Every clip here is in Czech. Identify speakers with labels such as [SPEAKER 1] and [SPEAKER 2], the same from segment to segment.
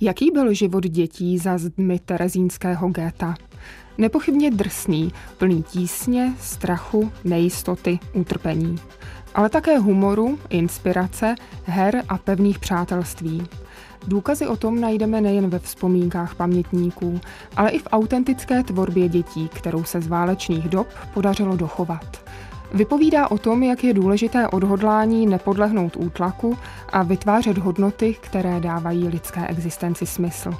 [SPEAKER 1] Jaký byl život dětí za zdmi terezínského géta? Nepochybně drsný, plný tísně, strachu, nejistoty, utrpení. Ale také humoru, inspirace, her a pevných přátelství. Důkazy o tom najdeme nejen ve vzpomínkách pamětníků, ale i v autentické tvorbě dětí, kterou se z válečných dob podařilo dochovat. Vypovídá o tom, jak je důležité odhodlání nepodlehnout útlaku a vytvářet hodnoty, které dávají lidské existenci smysl.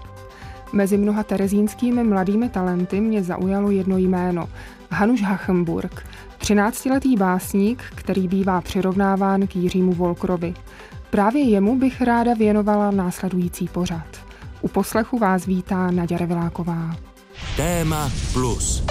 [SPEAKER 1] Mezi mnoha terezínskými mladými talenty mě zaujalo jedno jméno – Hanuš Hachenburg, 13-letý básník, který bývá přirovnáván k Jiřímu Volkrovi. Právě jemu bych ráda věnovala následující pořad. U poslechu vás vítá Naděra Viláková. Téma plus.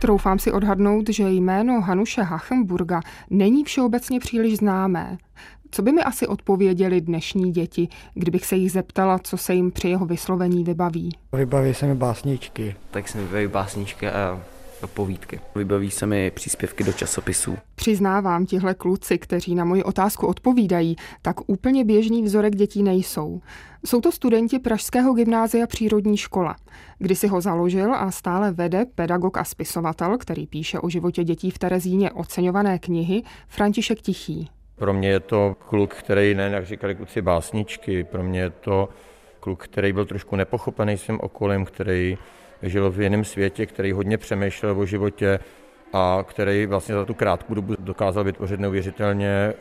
[SPEAKER 1] Troufám si odhadnout, že jméno Hanuše Hachenburga není všeobecně příliš známé. Co by mi asi odpověděli dnešní děti, kdybych se jich zeptala, co se jim při jeho vyslovení vybaví?
[SPEAKER 2] Vybaví se mi básničky.
[SPEAKER 3] Tak se mi vybaví básničky a povídky. Vybaví se mi příspěvky do časopisů.
[SPEAKER 1] Přiznávám, tihle kluci, kteří na moji otázku odpovídají, tak úplně běžný vzorek dětí nejsou. Jsou to studenti Pražského gymnázia Přírodní škola. Kdy si ho založil a stále vede pedagog a spisovatel, který píše o životě dětí v Terezíně oceňované knihy, František Tichý.
[SPEAKER 4] Pro mě je to kluk, který ne, jak říkali kluci, básničky. Pro mě je to kluk, který byl trošku nepochopený svým okolím, který žil v jiném světě, který hodně přemýšlel o životě a který vlastně za tu krátkou dobu dokázal vytvořit neuvěřitelně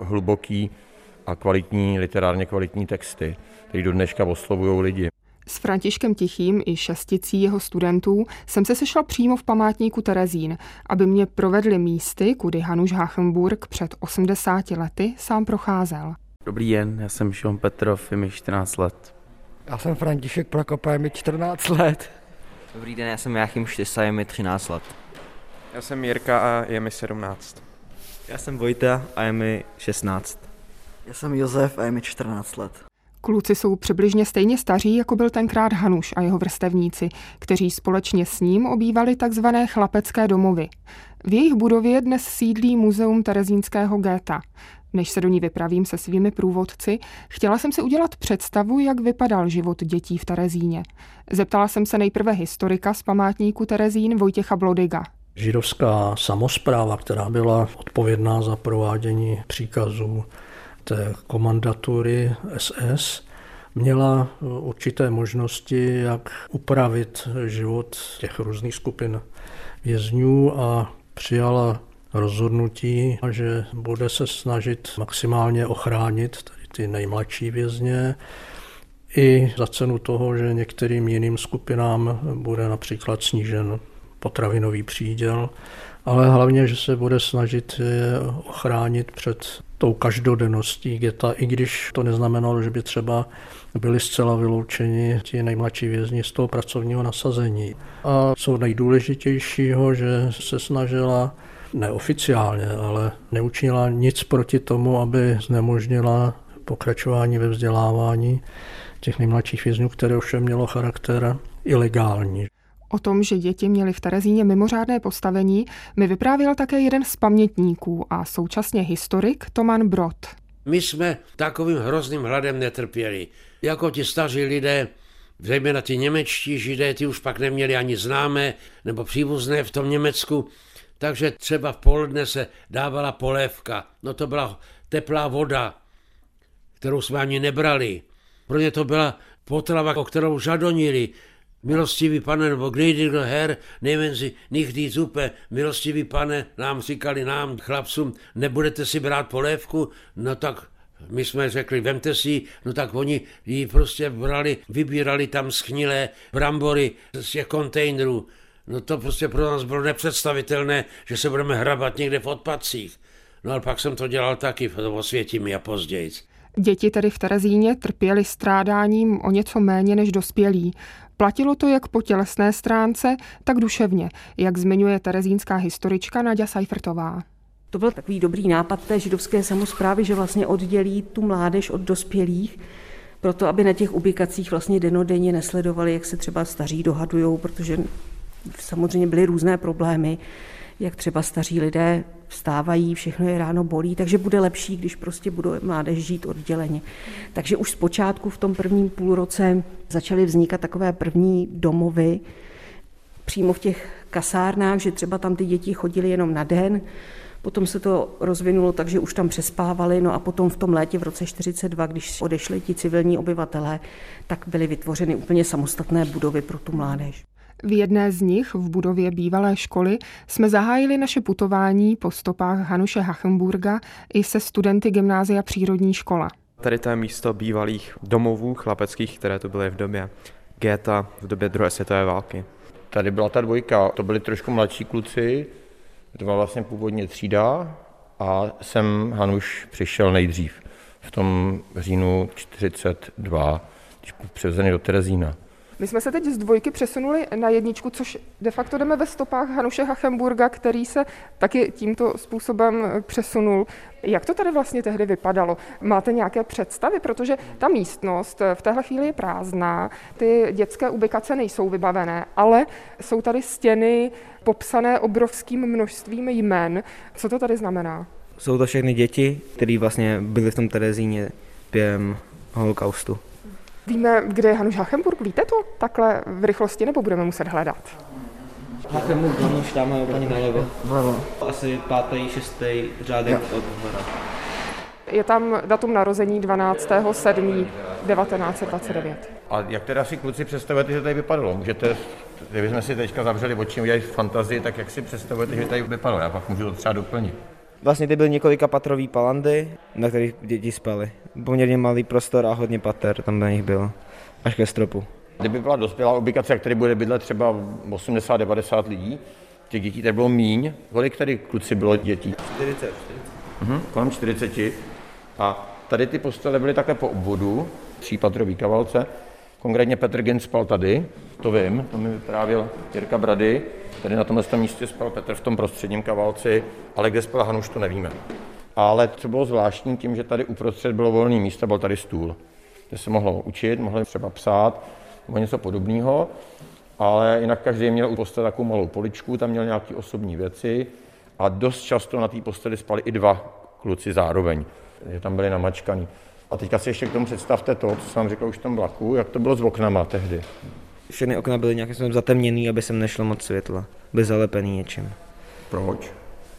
[SPEAKER 4] hluboký a kvalitní, literárně kvalitní texty, které do dneška oslovují lidi.
[SPEAKER 1] S Františkem Tichým i šesticí jeho studentů jsem se sešla přímo v památníku Terezín, aby mě provedli místy, kudy Hanuš Hachenburg před 80 lety sám procházel.
[SPEAKER 3] Dobrý den, já jsem Šon Petrov, je mi 14 let.
[SPEAKER 2] Já jsem František Prokop, je mi 14 let.
[SPEAKER 3] Dobrý den, já jsem Jáchym Štysa, je mi 13 let.
[SPEAKER 5] Já jsem Jirka a je mi 17.
[SPEAKER 6] Já jsem Vojta a je mi 16.
[SPEAKER 7] Já jsem Josef a je mi 14 let.
[SPEAKER 1] Kluci jsou přibližně stejně staří, jako byl tenkrát Hanuš a jeho vrstevníci, kteří společně s ním obývali takzvané chlapecké domovy. V jejich budově dnes sídlí Muzeum Terezínského géta. Než se do ní vypravím se svými průvodci, chtěla jsem si udělat představu, jak vypadal život dětí v Terezíně. Zeptala jsem se nejprve historika z památníku Terezín Vojtěcha Blodiga.
[SPEAKER 8] Židovská samozpráva, která byla odpovědná za provádění příkazů té komandatury SS, měla určité možnosti, jak upravit život těch různých skupin vězňů a přijala rozhodnutí, že bude se snažit maximálně ochránit tady ty nejmladší vězně, i za cenu toho, že některým jiným skupinám bude například snížen potravinový příděl, ale hlavně, že se bude snažit je ochránit před tou každodenností geta, i když to neznamenalo, že by třeba byli zcela vyloučeni ti nejmladší vězni z toho pracovního nasazení. A co nejdůležitějšího, že se snažila neoficiálně, ale neučinila nic proti tomu, aby znemožnila pokračování ve vzdělávání těch nejmladších vězňů, které ovšem mělo charakter ilegální.
[SPEAKER 1] O tom, že děti měly v Terezíně mimořádné postavení, mi vyprávěl také jeden z pamětníků a současně historik Toman Brod.
[SPEAKER 9] My jsme takovým hrozným hladem netrpěli. Jako ti staří lidé, zejména ti němečtí židé, ty už pak neměli ani známé nebo příbuzné v tom Německu, takže třeba v poledne se dávala polévka. No to byla teplá voda, kterou jsme ani nebrali. Pro ně to byla potrava, o kterou žadonili. Milostivý pane, nebo gnädiger her, nehmen si nikdy zupe, milostivý pane, nám říkali nám, chlapcům, nebudete si brát polévku, no tak my jsme řekli, vemte si no tak oni ji prostě brali, vybírali tam schnilé brambory z těch kontejnerů. No to prostě pro nás bylo nepředstavitelné, že se budeme hrabat někde v odpadcích. No ale pak jsem to dělal taky, to osvětím a později.
[SPEAKER 1] Děti tedy v Terezíně trpěly strádáním o něco méně než dospělí. Platilo to jak po tělesné stránce, tak duševně, jak zmiňuje terezínská historička Nadia Seifertová.
[SPEAKER 10] To byl takový dobrý nápad té židovské samozprávy, že vlastně oddělí tu mládež od dospělých, proto aby na těch ubikacích vlastně denodenně nesledovali, jak se třeba staří dohadují, protože samozřejmě byly různé problémy. jak třeba staří lidé vstávají, všechno je ráno bolí, takže bude lepší, když prostě budou mládež žít odděleně. Takže už zpočátku v tom prvním půlroce začaly vznikat takové první domovy přímo v těch kasárnách, že třeba tam ty děti chodily jenom na den, Potom se to rozvinulo tak, že už tam přespávali, no a potom v tom létě v roce 42, když odešli ti civilní obyvatelé, tak byly vytvořeny úplně samostatné budovy pro tu mládež.
[SPEAKER 1] V jedné z nich, v budově bývalé školy, jsme zahájili naše putování po stopách Hanuše Hachenburga i se studenty gymnázia Přírodní škola.
[SPEAKER 5] Tady to je místo bývalých domovů chlapeckých, které tu byly v době Geta, v době druhé světové války.
[SPEAKER 4] Tady byla ta dvojka, to byli trošku mladší kluci, to byla vlastně původně třída a sem Hanuš přišel nejdřív v tom říjnu 42, když byl převezený do Terezína.
[SPEAKER 1] My jsme se teď z dvojky přesunuli na jedničku, což de facto jdeme ve stopách Hanuše Hachenburga, který se taky tímto způsobem přesunul. Jak to tady vlastně tehdy vypadalo? Máte nějaké představy? Protože ta místnost v téhle chvíli je prázdná, ty dětské ubikace nejsou vybavené, ale jsou tady stěny popsané obrovským množstvím jmen. Co to tady znamená?
[SPEAKER 6] Jsou to všechny děti, které vlastně byly v tom Terezíně během holokaustu.
[SPEAKER 1] Víme, kde je Hanuš Hachenburg? Víte to takhle v rychlosti, nebo budeme muset hledat?
[SPEAKER 6] Hachenburg, Hanuš, tam je úplně nalevo. Asi pátý, šestý řádek od hora.
[SPEAKER 1] Je tam datum narození 12. 7. 1929.
[SPEAKER 4] A jak teda si kluci představujete, že tady vypadalo? Můžete, kdybychom si teďka zavřeli oči, udělali fantazii, tak jak si představujete, že tady vypadalo? Já pak můžu to třeba doplnit.
[SPEAKER 6] Vlastně ty byly několika patrový palandy, na kterých děti spaly. Poměrně malý prostor a hodně pater tam na nich bylo, až ke stropu.
[SPEAKER 4] Kdyby byla dospělá ubikace, jak tady bude bydlet třeba 80-90 lidí, těch dětí tady bylo míň. Kolik tady kluci bylo dětí?
[SPEAKER 6] 40. 40.
[SPEAKER 4] Mhm, kolem 40. A tady ty postele byly takhle po obvodu, třípatrový kavalce. Konkrétně Petr Gin spal tady, to vím, to mi vyprávěl Jirka Brady. Tady na tomhle místě spal Petr v tom prostředním kavalci, ale kde spal Hanuš, to nevíme. Ale co bylo zvláštní tím, že tady uprostřed bylo volné místo, byl tady stůl, kde se mohlo učit, mohli třeba psát nebo něco podobného, ale jinak každý měl u postele takovou malou poličku, tam měl nějaké osobní věci a dost často na té posteli spali i dva kluci zároveň, že tam byli namačkaný. A teďka si ještě k tomu představte to, co jsem řekl už v tom vlaku, jak to bylo s oknama tehdy.
[SPEAKER 6] Všechny okna byly nějakým způsobem zatemněný, aby sem nešlo moc světla. Byly zalepený něčím.
[SPEAKER 4] Proč?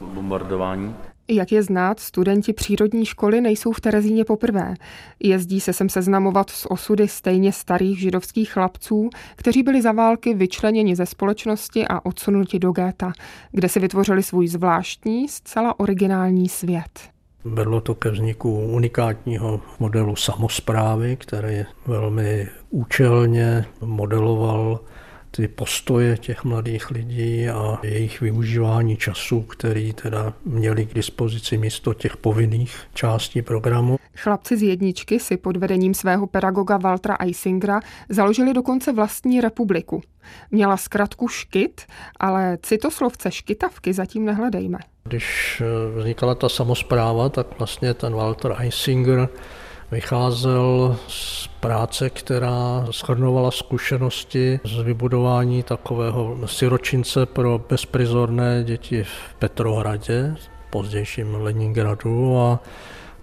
[SPEAKER 3] Bombardování.
[SPEAKER 1] Jak je znát, studenti přírodní školy nejsou v Terezíně poprvé. Jezdí se sem seznamovat s osudy stejně starých židovských chlapců, kteří byli za války vyčleněni ze společnosti a odsunuti do géta, kde si vytvořili svůj zvláštní, zcela originální svět.
[SPEAKER 8] Vedlo to ke vzniku unikátního modelu samozprávy, který velmi účelně modeloval ty postoje těch mladých lidí a jejich využívání času, který teda měli k dispozici místo těch povinných částí programu.
[SPEAKER 1] Chlapci z jedničky si pod vedením svého pedagoga Waltra Eisingera založili dokonce vlastní republiku. Měla zkratku škyt, ale citoslovce škytavky zatím nehledejme.
[SPEAKER 8] Když eh, vznikala ta samozpráva, tak vlastně ten Walter Eisinger vycházel z práce, která shrnovala zkušenosti z vybudování takového siročince pro bezprizorné děti v Petrohradě, pozdějším Leningradu a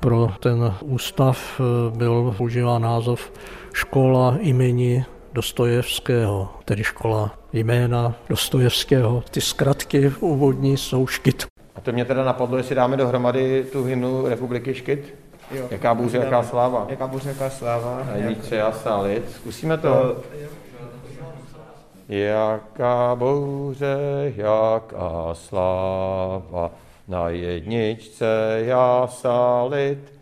[SPEAKER 8] pro ten ústav eh, byl používán název Škola imeni Dostojevského, tedy škola jména Dostojevského. Ty zkratky úvodní jsou škyt.
[SPEAKER 4] A to mě teda napadlo, jestli dáme dohromady tu hymnu Republiky Škyt? Jo. Jaká bůře, jaká sláva.
[SPEAKER 6] Jaká bůře, jaká sláva.
[SPEAKER 4] A sálit. Zkusíme to. Jaká bouře, jaká sláva, na jedničce já sálit.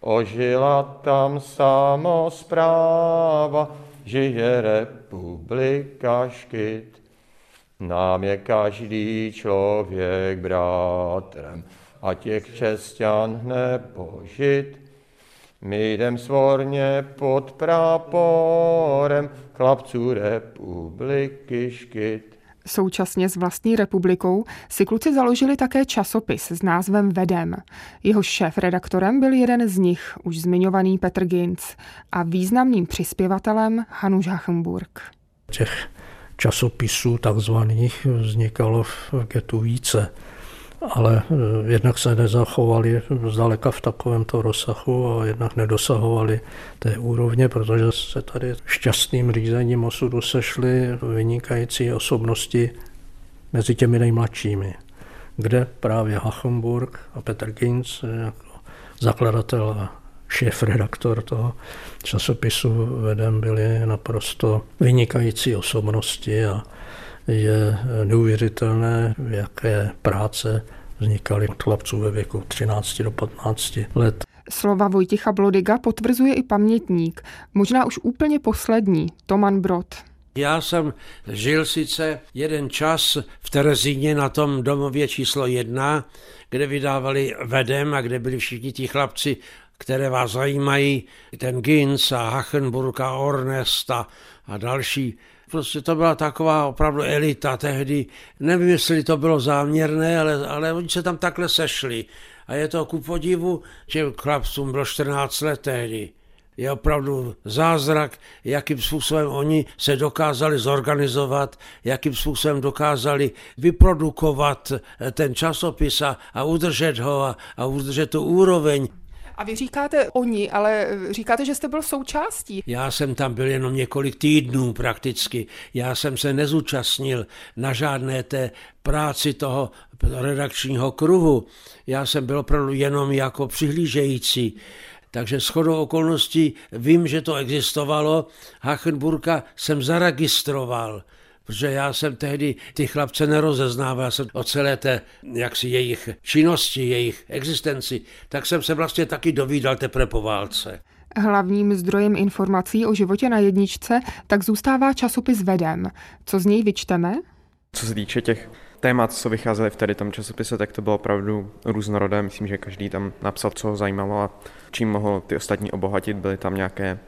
[SPEAKER 4] Ožila tam samozpráva, žije republika škyt. Nám je každý člověk bratrem, a těch křesťan nepožit. My jdem svorně pod práporem chlapců republiky škyt.
[SPEAKER 1] Současně s vlastní republikou si kluci založili také časopis s názvem Vedem. Jeho šéf-redaktorem byl jeden z nich, už zmiňovaný Petr Ginz, a významným přispěvatelem Hanuš Hachenburg.
[SPEAKER 8] Těch časopisů takzvaných vznikalo v getu více ale eh, jednak se nezachovali zdaleka v takovémto rozsahu a jednak nedosahovali té úrovně, protože se tady šťastným řízením osudu sešly vynikající osobnosti mezi těmi nejmladšími, kde právě Hachenburg a Petr Ginz jako zakladatel a šéf-redaktor toho časopisu vedem byli naprosto vynikající osobnosti a je neuvěřitelné, jaké práce vznikaly od chlapců ve věku 13 do 15 let.
[SPEAKER 1] Slova Vojticha Blodiga potvrzuje i pamětník, možná už úplně poslední, Toman Brod.
[SPEAKER 9] Já jsem žil sice jeden čas v Terezíně na tom domově číslo jedna, kde vydávali vedem a kde byli všichni ti chlapci, které vás zajímají, ten Gins a Hachenburg a Ornest a, a další Prostě to byla taková opravdu elita tehdy. Nevím, jestli to bylo záměrné, ale, ale oni se tam takhle sešli. A je to ku podivu, že chlapcům bylo 14 let tehdy. Je opravdu zázrak, jakým způsobem oni se dokázali zorganizovat, jakým způsobem dokázali vyprodukovat ten časopis a, a udržet ho a, a udržet tu úroveň.
[SPEAKER 1] A vy říkáte oni, ale říkáte, že jste byl součástí.
[SPEAKER 9] Já jsem tam byl jenom několik týdnů prakticky. Já jsem se nezúčastnil na žádné té práci toho redakčního kruhu. Já jsem byl opravdu jenom jako přihlížející. Takže shodou okolností vím, že to existovalo. Hachenburka jsem zaregistroval protože já jsem tehdy ty chlapce nerozeznával, já jsem o celé té jaksi jejich činnosti, jejich existenci, tak jsem se vlastně taky dovídal teprve po válce.
[SPEAKER 1] Hlavním zdrojem informací o životě na jedničce tak zůstává časopis Vedem. Co z něj vyčteme?
[SPEAKER 5] Co se týče těch témat, co vycházely v tady tom časopise, tak to bylo opravdu různorodé. Myslím, že každý tam napsal, co ho zajímalo a čím mohl ty ostatní obohatit. Byly tam nějaké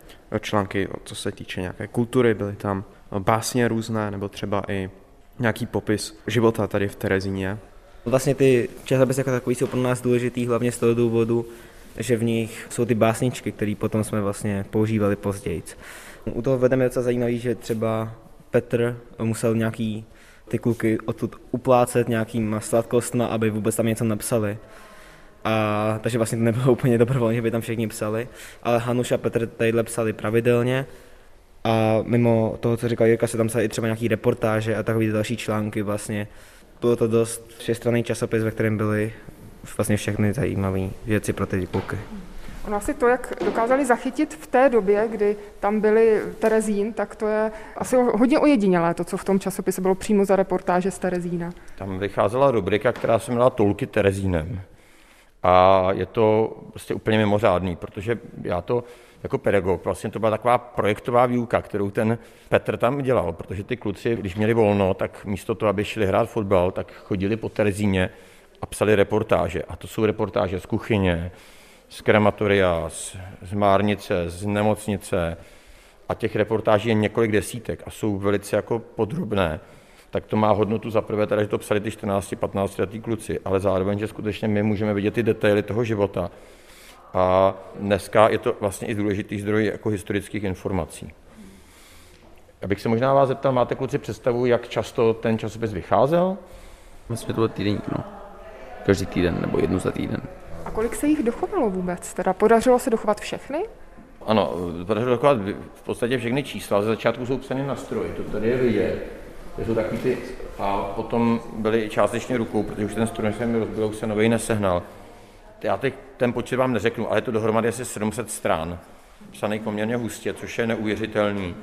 [SPEAKER 5] články, co se týče nějaké kultury, byly tam básně různé, nebo třeba i nějaký popis života tady v Terezíně.
[SPEAKER 6] Vlastně ty časopisy jako takový jsou pro nás důležitý hlavně z toho důvodu, že v nich jsou ty básničky, které potom jsme vlastně používali později. U toho vedeme docela zajímavý, že třeba Petr musel nějaký ty kluky odtud uplácet nějakým sladkostma, aby vůbec tam něco napsali. A, takže vlastně to nebylo úplně dobrovolně, že by tam všichni psali, ale Hanuš a Petr tadyhle psali pravidelně a mimo toho, co říkal Jirka, se tam psali i třeba nějaký reportáže a takové další články vlastně. Bylo to dost všestranný časopis, ve kterém byly vlastně všechny zajímavé věci pro ty kluky.
[SPEAKER 1] Ono asi to, jak dokázali zachytit v té době, kdy tam byli Terezín, tak to je asi hodně ojedinělé, to, co v tom časopise bylo přímo za reportáže z Terezína.
[SPEAKER 4] Tam vycházela rubrika, která se jmenovala Tolky Terezínem. A je to prostě úplně mimořádný, protože já to jako pedagog, vlastně to byla taková projektová výuka, kterou ten Petr tam dělal, protože ty kluci, když měli volno, tak místo toho, aby šli hrát fotbal, tak chodili po Terezíně a psali reportáže. A to jsou reportáže z kuchyně, z krematoria, z, z márnice, z nemocnice a těch reportáží je několik desítek a jsou velice jako podrobné tak to má hodnotu za prvé, teda, že to psali ty 14-15 letý kluci, ale zároveň, že skutečně my můžeme vidět ty detaily toho života. A dneska je to vlastně i důležitý zdroj jako historických informací. Abych se možná vás zeptal, máte kluci představu, jak často ten časopis vycházel?
[SPEAKER 3] Myslím, že to byl týden, no. Každý týden nebo jednu za týden.
[SPEAKER 1] A kolik se jich dochovalo vůbec? Teda podařilo se dochovat všechny?
[SPEAKER 4] Ano, podařilo dochovat v podstatě všechny čísla. Ze začátku jsou psány na stroji, to tady je vidět. To jsou takový ty, a potom byly částečně rukou, protože už ten stroj se mi rozbil, už se nový nesehnal. Já teď ten počet vám neřeknu, ale je to dohromady asi 700 stran, psaný poměrně hustě, což je neuvěřitelný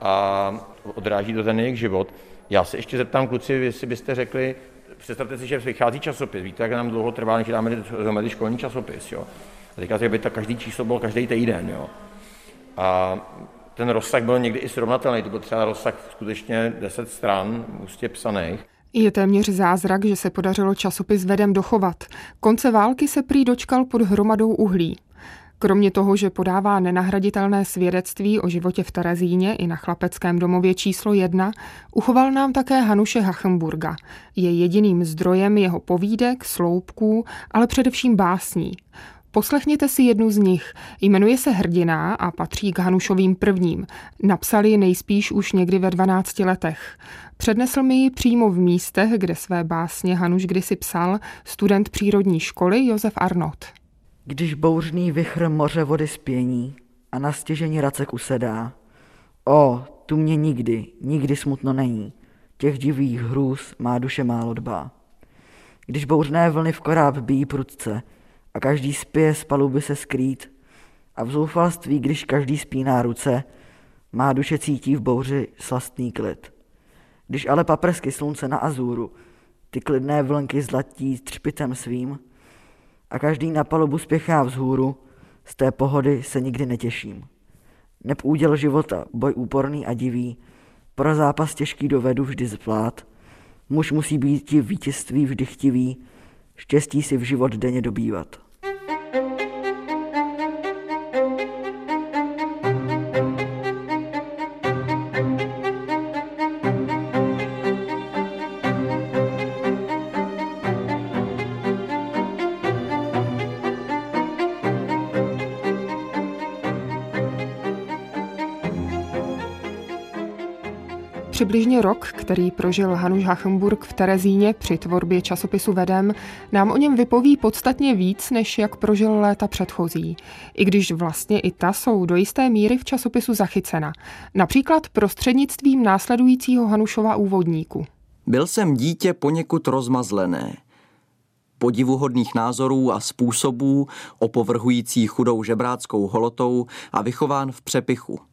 [SPEAKER 4] a odráží to ten jejich život. Já se ještě zeptám kluci, jestli byste řekli, představte si, že vychází časopis, víte, jak nám dlouho trvá, než dáme dohromady školní časopis, jo. A teďka by to každý číslo bylo každý týden, jo. A ten rozsah byl někdy i srovnatelný, to byl třeba rozsah skutečně 10 stran ústě psaných.
[SPEAKER 1] Je téměř zázrak, že se podařilo časopis vedem dochovat. Konce války se prý dočkal pod hromadou uhlí. Kromě toho, že podává nenahraditelné svědectví o životě v Terezíně i na chlapeckém domově číslo jedna, uchoval nám také Hanuše Hachenburga. Je jediným zdrojem jeho povídek, sloupků, ale především básní. Poslechněte si jednu z nich. Jmenuje se Hrdina a patří k Hanušovým prvním. Napsal ji nejspíš už někdy ve 12 letech. Přednesl mi ji přímo v místech, kde své básně Hanuš kdysi psal, student přírodní školy Josef Arnott.
[SPEAKER 7] Když bouřný vychr moře vody spění a na stěžení racek usedá, o, tu mě nikdy, nikdy smutno není, těch divých hrůz má duše málo dbá. Když bouřné vlny v koráb bíjí prudce a každý spěje z paluby se skrýt a v zoufalství, když každý spíná ruce, má duše cítí v bouři slastný klid. Když ale paprsky slunce na azůru, ty klidné vlnky zlatí třpitem svým a každý na palubu spěchá vzhůru, z té pohody se nikdy netěším. Neb úděl života, boj úporný a divý, pro zápas těžký dovedu vždy zvlád, muž musí být vítězství vždy chtivý, štěstí si v život denně dobývat.
[SPEAKER 1] Přibližně rok, který prožil Hanuš Hachenburg v Terezíně při tvorbě časopisu Vedem, nám o něm vypoví podstatně víc, než jak prožil léta předchozí. I když vlastně i ta jsou do jisté míry v časopisu zachycena. Například prostřednictvím následujícího Hanušova úvodníku.
[SPEAKER 11] Byl jsem dítě poněkud rozmazlené. Podivuhodných názorů a způsobů, opovrhující chudou žebráckou holotou a vychován v přepichu –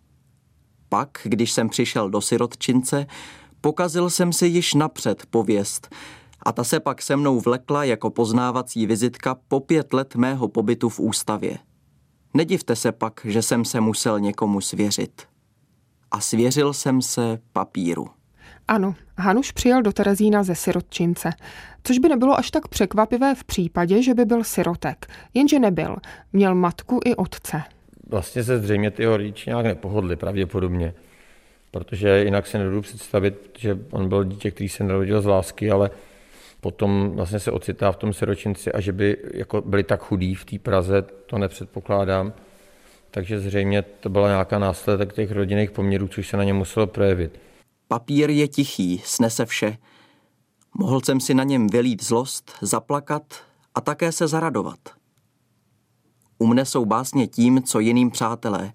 [SPEAKER 11] pak, když jsem přišel do sirotčince, pokazil jsem si již napřed pověst a ta se pak se mnou vlekla jako poznávací vizitka po pět let mého pobytu v ústavě. Nedivte se pak, že jsem se musel někomu svěřit. A svěřil jsem se papíru.
[SPEAKER 1] Ano, Hanuš přijel do Terezína ze sirotčince, což by nebylo až tak překvapivé v případě, že by byl sirotek. Jenže nebyl. Měl matku i otce
[SPEAKER 4] vlastně se zřejmě ty rodiče nějak nepohodli pravděpodobně. Protože jinak si nedodu představit, že on byl dítě, který se narodil z lásky, ale potom vlastně se ocitá v tom siročinci a že by jako byli tak chudí v té Praze, to nepředpokládám. Takže zřejmě to byla nějaká následek těch rodinných poměrů, což se na ně muselo projevit.
[SPEAKER 11] Papír je tichý, snese vše. Mohl jsem si na něm vylít zlost, zaplakat a také se zaradovat. U mne jsou básně tím, co jiným přátelé,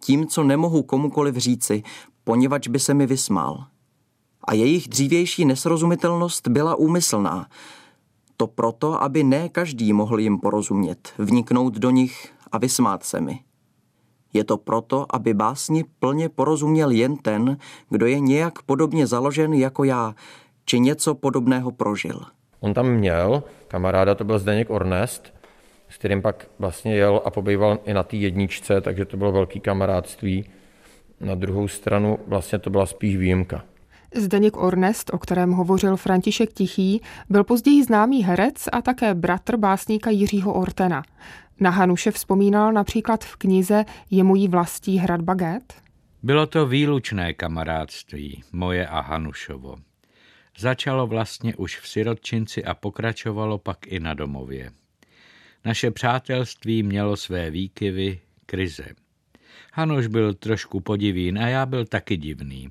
[SPEAKER 11] tím, co nemohu komukoliv říci, poněvadž by se mi vysmál. A jejich dřívější nesrozumitelnost byla úmyslná. To proto, aby ne každý mohl jim porozumět, vniknout do nich a vysmát se mi. Je to proto, aby básni plně porozuměl jen ten, kdo je nějak podobně založen jako já, či něco podobného prožil.
[SPEAKER 4] On tam měl, kamaráda to byl Zdeněk Ornest, s kterým pak vlastně jel a pobýval i na té jedničce, takže to bylo velký kamarádství. Na druhou stranu vlastně to byla spíš výjimka.
[SPEAKER 1] Zdeněk Ornest, o kterém hovořil František Tichý, byl později známý herec a také bratr básníka Jiřího Ortena. Na Hanuše vzpomínal například v knize Je mojí vlastí hrad baget?
[SPEAKER 12] Bylo to výlučné kamarádství, moje a Hanušovo. Začalo vlastně už v Sirotčinci a pokračovalo pak i na domově. Naše přátelství mělo své výkyvy, krize. Hanuš byl trošku podivín a já byl taky divný.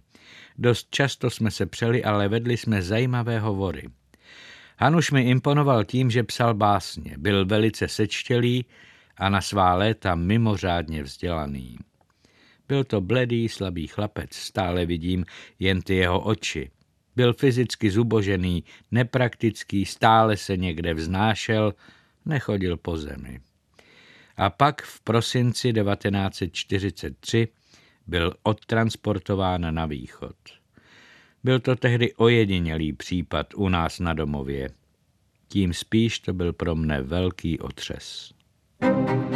[SPEAKER 12] Dost často jsme se přeli, ale vedli jsme zajímavé hovory. Hanuš mi imponoval tím, že psal básně, byl velice sečtělý a na svá léta mimořádně vzdělaný. Byl to bledý, slabý chlapec, stále vidím jen ty jeho oči. Byl fyzicky zubožený, nepraktický, stále se někde vznášel, nechodil po zemi. A pak v prosinci 1943 byl odtransportován na východ. Byl to tehdy ojedinělý případ u nás na domově. Tím spíš to byl pro mne velký otřes. thank you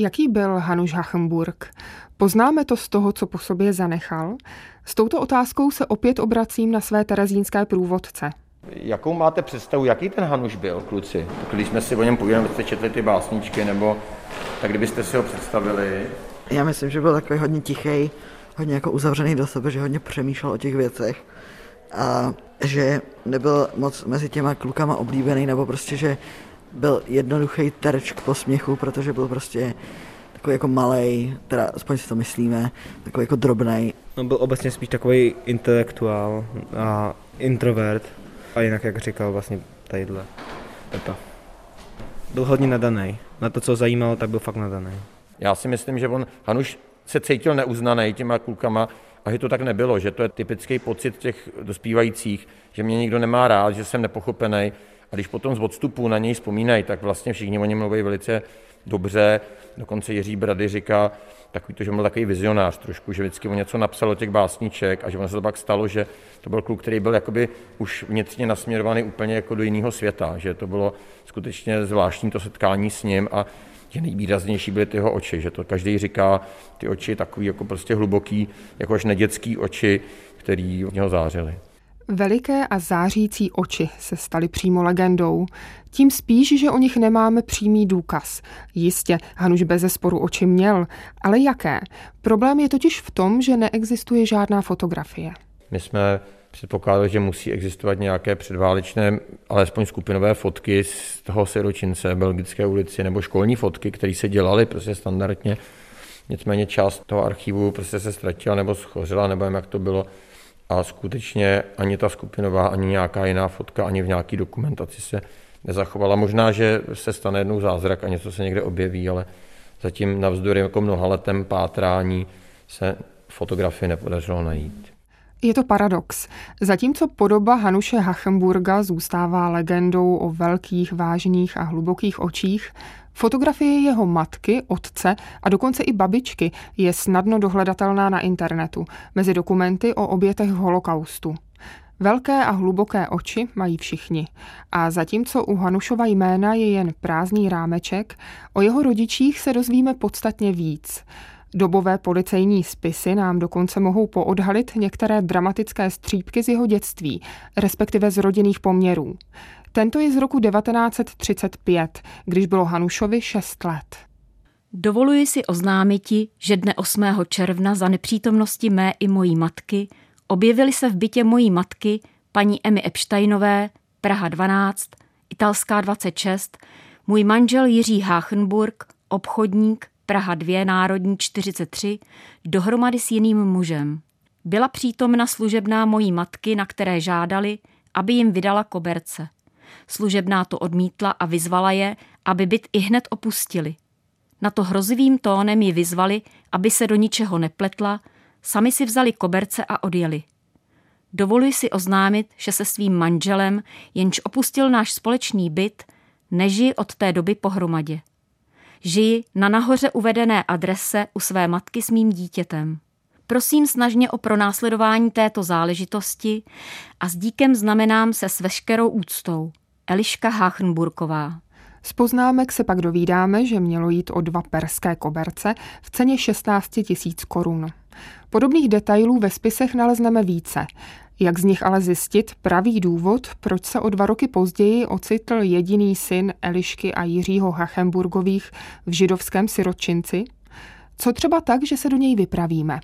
[SPEAKER 1] Jaký byl Hanuš Hachenburg? Poznáme to z toho, co po sobě zanechal? S touto otázkou se opět obracím na své terezínské průvodce.
[SPEAKER 4] Jakou máte představu, jaký ten Hanuš byl, kluci? Když jsme si o něm povídali, jste četli ty básničky, nebo tak kdybyste si ho představili?
[SPEAKER 7] Já myslím, že byl takový hodně tichý, hodně jako uzavřený do sebe, že hodně přemýšlel o těch věcech a že nebyl moc mezi těma klukama oblíbený, nebo prostě, že byl jednoduchý terč k posměchu, protože byl prostě takový jako malý, teda aspoň si to myslíme, takový jako drobný.
[SPEAKER 6] On byl obecně spíš takový intelektuál a introvert a jinak, jak říkal vlastně tadyhle Pepa. Byl hodně nadaný. Na to, co zajímalo, tak byl fakt nadaný.
[SPEAKER 4] Já si myslím, že on, Hanuš se cítil neuznaný těma klukama a že to tak nebylo, že to je typický pocit těch dospívajících, že mě nikdo nemá rád, že jsem nepochopený. A když potom z odstupu na něj vzpomínají, tak vlastně všichni o něm mluví velice dobře. Dokonce Jiří Brady říká, takový to, že byl takový vizionář trošku, že vždycky o něco napsal o těch básniček a že ono se to pak stalo, že to byl kluk, který byl jakoby už vnitřně nasměrovaný úplně jako do jiného světa, že to bylo skutečně zvláštní to setkání s ním a že nejvýraznější byly ty jeho oči, že to každý říká, ty oči takový jako prostě hluboký, jako až nedětský oči, který v něho zářily.
[SPEAKER 1] Veliké a zářící oči se staly přímo legendou. Tím spíš, že o nich nemáme přímý důkaz. Jistě, Hanuš bez sporu oči měl, ale jaké? Problém je totiž v tom, že neexistuje žádná fotografie.
[SPEAKER 4] My jsme předpokládali, že musí existovat nějaké předválečné, alespoň skupinové fotky z toho siročince, Belgické ulici, nebo školní fotky, které se dělaly prostě standardně. Nicméně část toho archivu prostě se ztratila nebo schořila, nebo jak to bylo. A skutečně ani ta skupinová, ani nějaká jiná fotka, ani v nějaké dokumentaci se nezachovala. Možná, že se stane jednou zázrak a něco se někde objeví, ale zatím navzdory jako mnoha letem pátrání se fotografii nepodařilo najít.
[SPEAKER 1] Je to paradox. Zatímco podoba Hanuše Hachenburga zůstává legendou o velkých, vážných a hlubokých očích, fotografie jeho matky, otce a dokonce i babičky je snadno dohledatelná na internetu mezi dokumenty o obětech holokaustu. Velké a hluboké oči mají všichni. A zatímco u Hanušova jména je jen prázdný rámeček, o jeho rodičích se dozvíme podstatně víc. Dobové policejní spisy nám dokonce mohou poodhalit některé dramatické střípky z jeho dětství, respektive z rodinných poměrů. Tento je z roku 1935, když bylo Hanušovi 6 let.
[SPEAKER 13] Dovoluji si oznámiti, že dne 8. června za nepřítomnosti mé i mojí matky objevili se v bytě mojí matky, paní Emy Epsteinové, Praha 12, Italská 26, můj manžel Jiří Háchenburg, obchodník, Praha 2, Národní 43, dohromady s jiným mužem. Byla přítomna služebná mojí matky, na které žádali, aby jim vydala koberce. Služebná to odmítla a vyzvala je, aby byt i hned opustili. Na to hrozivým tónem ji vyzvali, aby se do ničeho nepletla, sami si vzali koberce a odjeli. Dovoluji si oznámit, že se svým manželem, jenž opustil náš společný byt, nežiji od té doby pohromadě. Žiji na nahoře uvedené adrese u své matky s mým dítětem. Prosím snažně o pronásledování této záležitosti a s díkem znamenám se s veškerou úctou. Eliška Háchenburková.
[SPEAKER 1] Z poznámek se pak dovídáme, že mělo jít o dva perské koberce v ceně 16 tisíc korun. Podobných detailů ve spisech nalezneme více. Jak z nich ale zjistit pravý důvod, proč se o dva roky později ocitl jediný syn Elišky a Jiřího Hachenburgových v židovském sirotčinci? Co třeba tak, že se do něj vypravíme?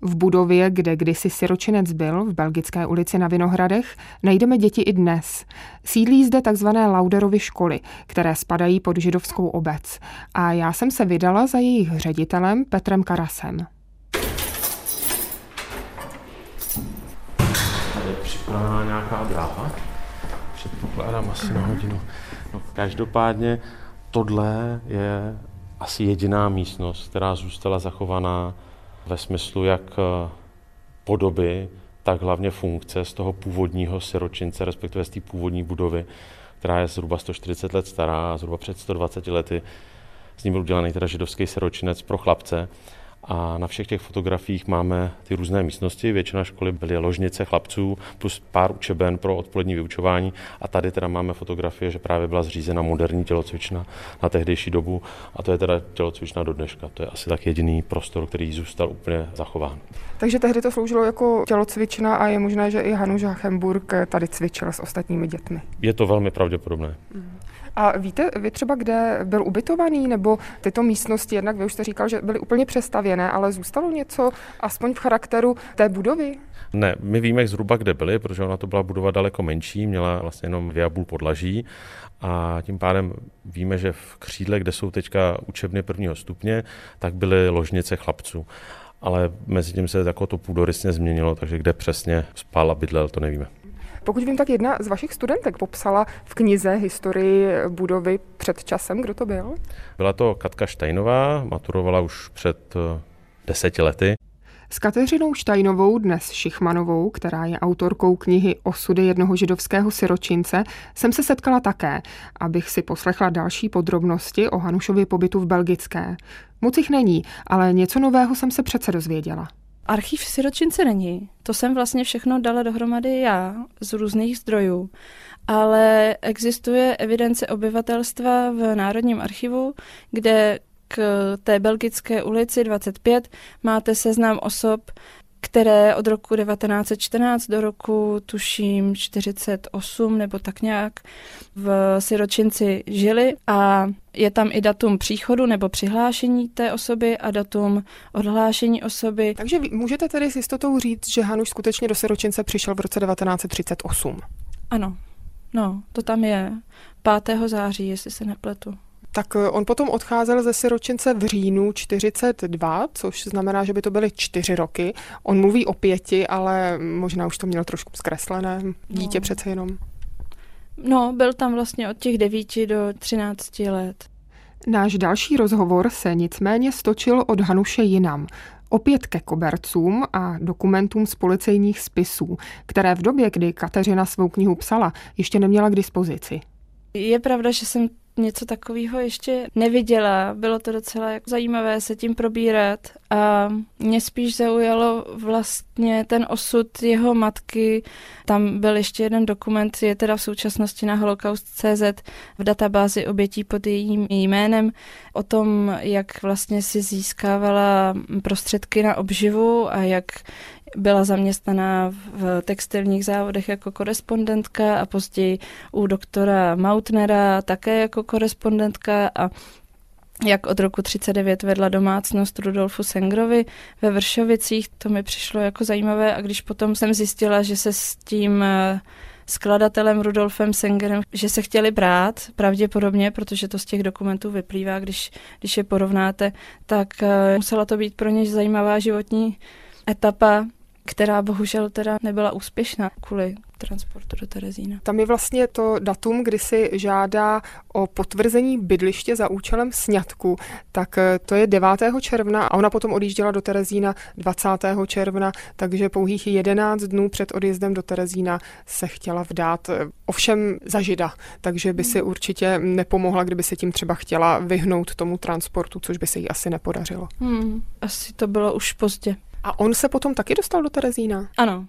[SPEAKER 1] V budově, kde kdysi siročinec byl, v Belgické ulici na Vinohradech, najdeme děti i dnes. Sídlí zde takzvané Lauderovy školy, které spadají pod židovskou obec. A já jsem se vydala za jejich ředitelem Petrem Karasem.
[SPEAKER 14] připravená nějaká dráha. Předpokládám asi na hodinu. No, každopádně tohle je asi jediná místnost, která zůstala zachovaná ve smyslu jak eh, podoby, tak hlavně funkce z toho původního siročince, respektive z té původní budovy, která je zhruba 140 let stará a zhruba před 120 lety z ní byl udělaný teda židovský siročinec pro chlapce. A na všech těch fotografiích máme ty různé místnosti. Většina školy byly ložnice chlapců plus pár učeben pro odpolední vyučování a tady teda máme fotografie, že právě byla zřízena moderní tělocvična na tehdejší dobu a to je teda tělocvična do dneška. To je asi tak jediný prostor, který zůstal úplně zachován.
[SPEAKER 1] Takže tehdy to sloužilo jako tělocvična a je možné, že i Hanuš Hachenburg tady cvičil s ostatními dětmi.
[SPEAKER 14] Je to velmi pravděpodobné.
[SPEAKER 1] Mm. A víte vy třeba, kde byl ubytovaný, nebo tyto místnosti, jednak vy už jste říkal, že byly úplně přestavěné, ale zůstalo něco aspoň v charakteru té budovy?
[SPEAKER 14] Ne, my víme zhruba, kde byly, protože ona to byla budova daleko menší, měla vlastně jenom dvě a půl podlaží a tím pádem víme, že v křídle, kde jsou teďka učebny prvního stupně, tak byly ložnice chlapců. Ale mezi tím se jako to půdorysně změnilo, takže kde přesně spal a bydlel, to nevíme.
[SPEAKER 1] Pokud vím, tak jedna z vašich studentek popsala v knize historii budovy před časem. Kdo to byl?
[SPEAKER 14] Byla to Katka Štajnová, maturovala už před eh, deseti lety.
[SPEAKER 1] S Kateřinou Štajnovou, dnes Šichmanovou, která je autorkou knihy Osudy jednoho židovského siročince, jsem se setkala také, abych si poslechla další podrobnosti o Hanušově pobytu v Belgické. Moc jich není, ale něco nového jsem se přece dozvěděla.
[SPEAKER 15] Archiv siročince není. To jsem vlastně všechno dala dohromady já z různých zdrojů. Ale existuje evidence obyvatelstva v Národním archivu, kde k té belgické ulici 25 máte seznam osob, které od roku 1914 do roku, tuším, 48 nebo tak nějak v siročinci žili a je tam i datum příchodu nebo přihlášení té osoby a datum odhlášení osoby.
[SPEAKER 1] Takže můžete tedy s jistotou říct, že Hanuš skutečně do siročince přišel v roce 1938?
[SPEAKER 15] Ano, no, to tam je 5. září, jestli se nepletu
[SPEAKER 1] tak eh, on potom odcházel ze siročince v říjnu 42, což znamená, že by to byly čtyři roky. On mluví o pěti, ale možná už to měl trošku zkreslené. Dítě no. přece jenom.
[SPEAKER 15] No, byl tam vlastně od těch devíti do třinácti let.
[SPEAKER 1] Náš další rozhovor se nicméně stočil od Hanuše jinam. Opět ke kobercům a dokumentům z policejních spisů, které v době, kdy Kateřina svou knihu psala, ještě neměla k dispozici.
[SPEAKER 15] Je pravda, že jsem něco takového ještě neviděla. Bylo to docela zajímavé se tím probírat a mě spíš zaujalo vlastně ten osud jeho matky. Tam byl ještě jeden dokument, je teda v současnosti na holocaust.cz v databázi obětí pod jejím jménem o tom, jak vlastně si získávala prostředky na obživu a jak byla zaměstnaná v textilních závodech jako korespondentka a později u doktora Mautnera také jako korespondentka a jak od roku 39 vedla domácnost Rudolfu Sengrovi ve Vršovicích. To mi přišlo jako zajímavé a když potom jsem zjistila, že se s tím eh, skladatelem Rudolfem Sengerem, že se chtěli brát, pravděpodobně, protože to z těch dokumentů vyplývá, když, když je porovnáte, tak eh, musela to být pro ně zajímavá životní etapa, která bohužel teda nebyla úspěšná kvůli transportu do Terezína.
[SPEAKER 1] Tam je vlastně to datum, kdy si žádá o potvrzení bydliště za účelem sňatku, tak eh, to je 9. června a ona potom odjížděla do Terezína 20. června, takže pouhých 11 dnů před odjezdem do Terezína se chtěla vdát, eh, ovšem za žida, takže by si určitě nepomohla, kdyby se tím třeba chtěla vyhnout tomu transportu, což by se jí asi nepodařilo.
[SPEAKER 15] Hmm, asi to bylo už pozdě.
[SPEAKER 1] A on se potom taky dostal do Terezína?
[SPEAKER 15] Ano.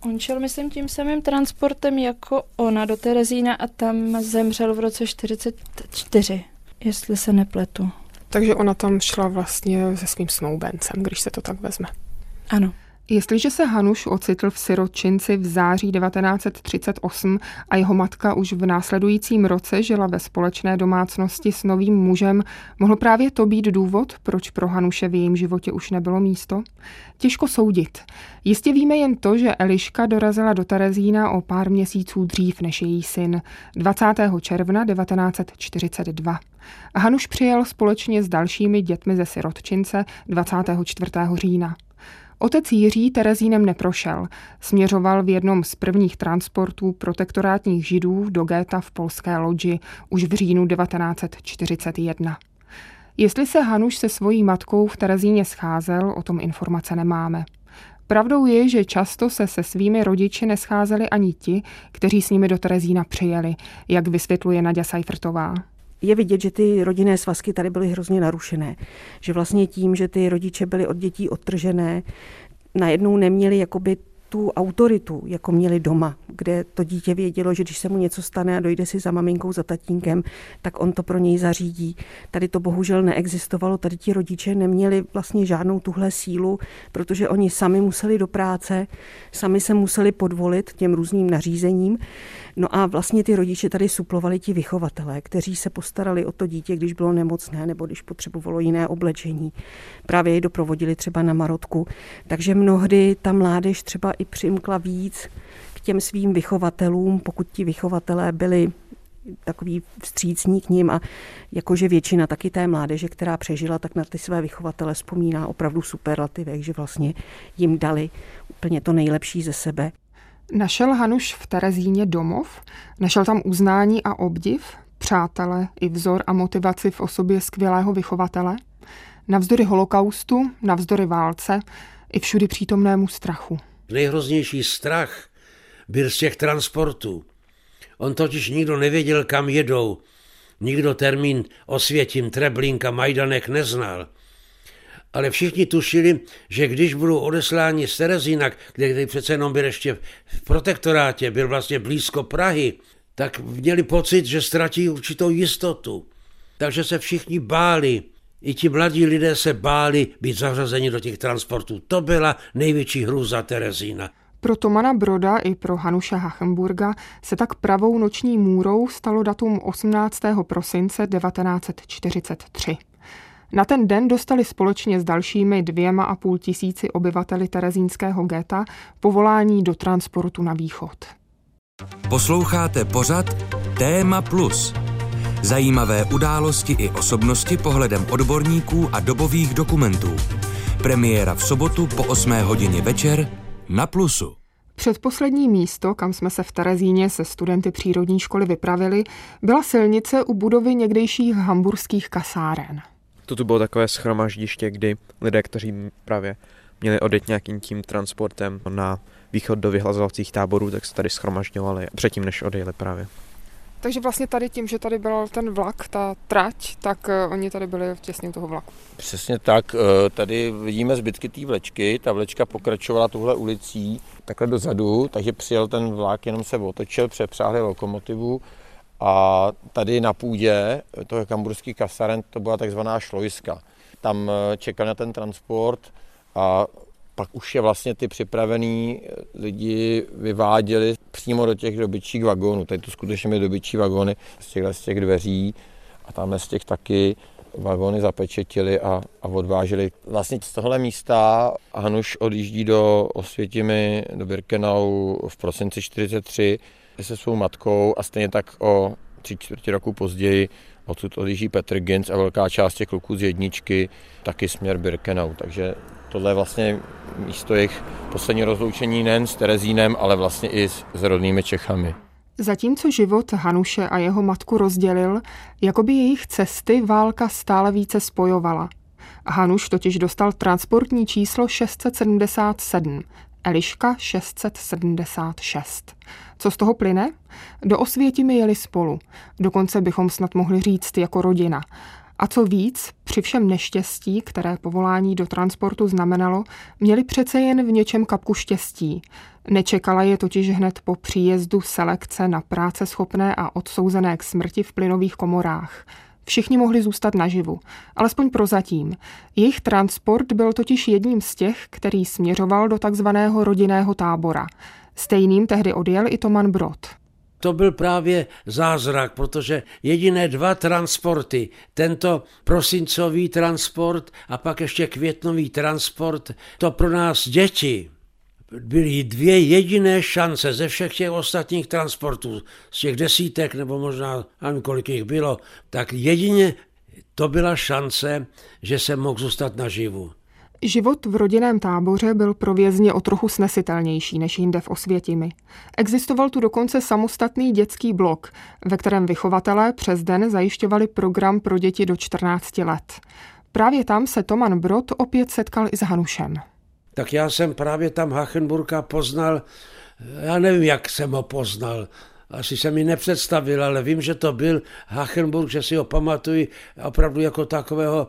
[SPEAKER 15] On šel, myslím, tím samým transportem jako ona do Terezína a tam zemřel v roce 44, jestli se nepletu.
[SPEAKER 1] Takže ona tam šla vlastně se svým snoubencem, když se to tak vezme.
[SPEAKER 15] Ano.
[SPEAKER 1] Jestliže se Hanuš ocitl v siročinci v září 1938 a jeho matka už v následujícím roce žila ve společné domácnosti s novým mužem, mohl právě to být důvod, proč pro Hanuše v jejím životě už nebylo místo? Těžko soudit. Jistě víme jen to, že Eliška dorazila do Terezína o pár měsíců dřív než její syn, 20. června 1942. Hanuš přijel společně s dalšími dětmi ze sirotčince 24. října. Otec Jiří Terezínem neprošel. Směřoval v jednom z prvních transportů protektorátních židů do Géta v polské loďi už v říjnu 1941. Jestli se Hanuš se svojí matkou v Terezíně scházel, o tom informace nemáme. Pravdou je, že často se se svými rodiči nescházeli ani ti, kteří s nimi do Terezína přijeli, jak vysvětluje Nadia Seifertová.
[SPEAKER 10] Je vidět, že ty rodinné svazky tady byly hrozně narušené. Že vlastně tím, že ty rodiče byly od dětí odtržené, najednou neměli jakoby tu autoritu, jako měli doma, kde to dítě vědělo, že když se mu něco stane a dojde si za maminkou, za tatínkem, tak on to pro něj zařídí. Tady to bohužel neexistovalo, tady ti rodiče neměli vlastně žádnou tuhle sílu, protože oni sami museli do práce, sami se museli podvolit těm různým nařízením. No a vlastně ty rodiče tady suplovali ti vychovatelé, kteří se postarali o to dítě, když bylo nemocné nebo když potřebovalo jiné oblečení. Právě je doprovodili třeba na marotku. Takže mnohdy ta mládež třeba i přimkla víc k těm svým vychovatelům, pokud ti vychovatelé byli takový vstřícní k ním a jakože většina taky té mládeže, která přežila, tak na ty své vychovatele vzpomíná opravdu superlativech, že vlastně jim dali úplně to nejlepší ze sebe.
[SPEAKER 1] Našel Hanuš v Terezíně domov, našel tam uznání a obdiv, přátele i vzor a motivaci v osobě skvělého vychovatele, navzdory holokaustu, navzdory válce i všudy přítomnému strachu.
[SPEAKER 9] Nejhroznější strach byl z těch transportů. On totiž nikdo nevěděl, kam jedou. Nikdo termín Osvětím, Treblínka, Majdanek neznal ale všichni tušili, že když budou odesláni z Terezína, kde, přece jenom byl ještě v protektorátě, byl vlastně blízko Prahy, tak měli pocit, že ztratí určitou jistotu. Takže se všichni báli. I ti mladí lidé se báli být zařazeni do těch transportů. To byla největší hrůza Terezína.
[SPEAKER 1] Pro Tomana Broda i pro Hanuše Hachenburga se tak pravou noční můrou stalo datum 18. prosince 1943. Na ten den dostali společně s dalšími dvěma a půl tisíci obyvateli terezínského geta povolání do transportu na východ.
[SPEAKER 16] Posloucháte pořad Téma Plus. Zajímavé události i osobnosti pohledem odborníků a dobových dokumentů. Premiéra v sobotu po 8 hodině večer na Plusu.
[SPEAKER 1] Předposlední místo, kam jsme se v Terezíně se studenty přírodní školy vypravili, byla silnice u budovy někdejších hamburských kasáren.
[SPEAKER 5] To tu bylo takové schromaždiště, kdy lidé, kteří právě měli odejít nějakým tím transportem na východ do vyhlazovacích táborů, tak se tady schromažďovali předtím, než odejeli právě.
[SPEAKER 1] Takže vlastně tady tím, že tady byl ten vlak, ta trať, tak uh, oni tady byli těsně u toho vlaku.
[SPEAKER 4] Přesně tak. Uh, tady vidíme zbytky té vlečky. Ta vlečka pokračovala tuhle ulicí takhle dozadu, takže přijel ten vlak, jenom se otočil, přepřáhli lokomotivu a tady na půdě toho kamburský kasaren to byla takzvaná šlojska. Tam eh, čekal na ten transport a pak už je vlastně ty připravený eh, lidi vyváděli přímo do těch dobyčích vagónů. Tady to skutečně byly dobyčí vagóny z těch, z těch dveří a tam z těch taky vagóny zapečetili a, a odváželi. Vlastně z tohle místa Hanuš odjíždí do Osvětimi, do Birkenau v prosinci 43 se svou matkou a stejně tak o tři čtvrtě roku později odsud odjíždí Petr Gens a velká část těch kluků z jedničky taky směr Birkenau. Takže tohle je vlastně místo jejich poslední rozloučení nejen s Terezínem, ale vlastně i s, s rodnými Čechami.
[SPEAKER 1] Zatímco život Hanuše a jeho matku rozdělil, jako by jejich cesty válka stále více spojovala. Hanuš totiž dostal transportní číslo 677, Eliška 676. Co z toho plyne? Do Osvětimi jeli spolu. Dokonce bychom snad mohli říct jako rodina. A co víc, při všem neštěstí, které povolání do transportu znamenalo, měli přece jen v něčem kapku štěstí. Nečekala je totiž hned po příjezdu selekce na práce schopné a odsouzené k smrti v plynových komorách. Všichni mohli zůstat naživu, alespoň prozatím. Jejich transport byl totiž jedním z těch, který směřoval do takzvaného rodinného tábora. Stejným tehdy odjel i Toman Brod.
[SPEAKER 9] To byl právě zázrak, protože jediné dva transporty, tento prosincový transport a pak ještě květnový transport, to pro nás děti byly dvě jediné šance ze všech těch ostatních transportů, z těch desítek nebo možná, nevím kolik jich bylo, tak jedině to byla šance, že jsem mohl zůstat naživu.
[SPEAKER 1] Život v rodinném táboře byl pro vězně o trochu snesitelnější než jinde v Osvětimi. Existoval tu dokonce samostatný dětský blok, ve kterém vychovatelé přes den zajišťovali program pro děti do 14 let. Právě tam se Toman Brod opět setkal i s Hanušem.
[SPEAKER 9] Tak já jsem právě tam Hachenburka poznal, já nevím, jak jsem ho poznal, asi se mi nepředstavil, ale vím, že to byl Hachenburg, že si ho pamatuji opravdu jako takového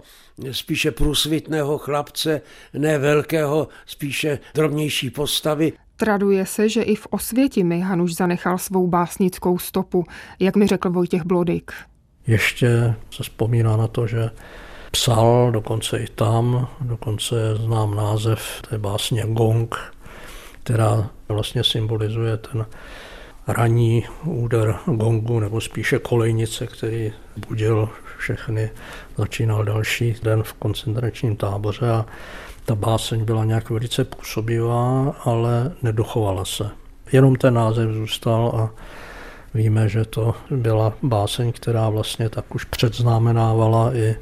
[SPEAKER 9] spíše průsvitného chlapce, ne velkého, spíše drobnější postavy.
[SPEAKER 1] Traduje se, že i v Osvětimi Hanuš zanechal svou básnickou stopu, jak mi řekl Vojtěch Blodik.
[SPEAKER 8] Ještě se vzpomíná na to, že psal, dokonce i tam, dokonce znám název té básně Gong, která vlastně symbolizuje ten ranní úder gongu, nebo spíše kolejnice, který budil všechny. Začínal další den v koncentračním táboře a ta báseň byla nějak velice působivá, ale nedochovala se. Jenom ten název zůstal a víme, že to byla báseň, která vlastně tak už předznamenávala i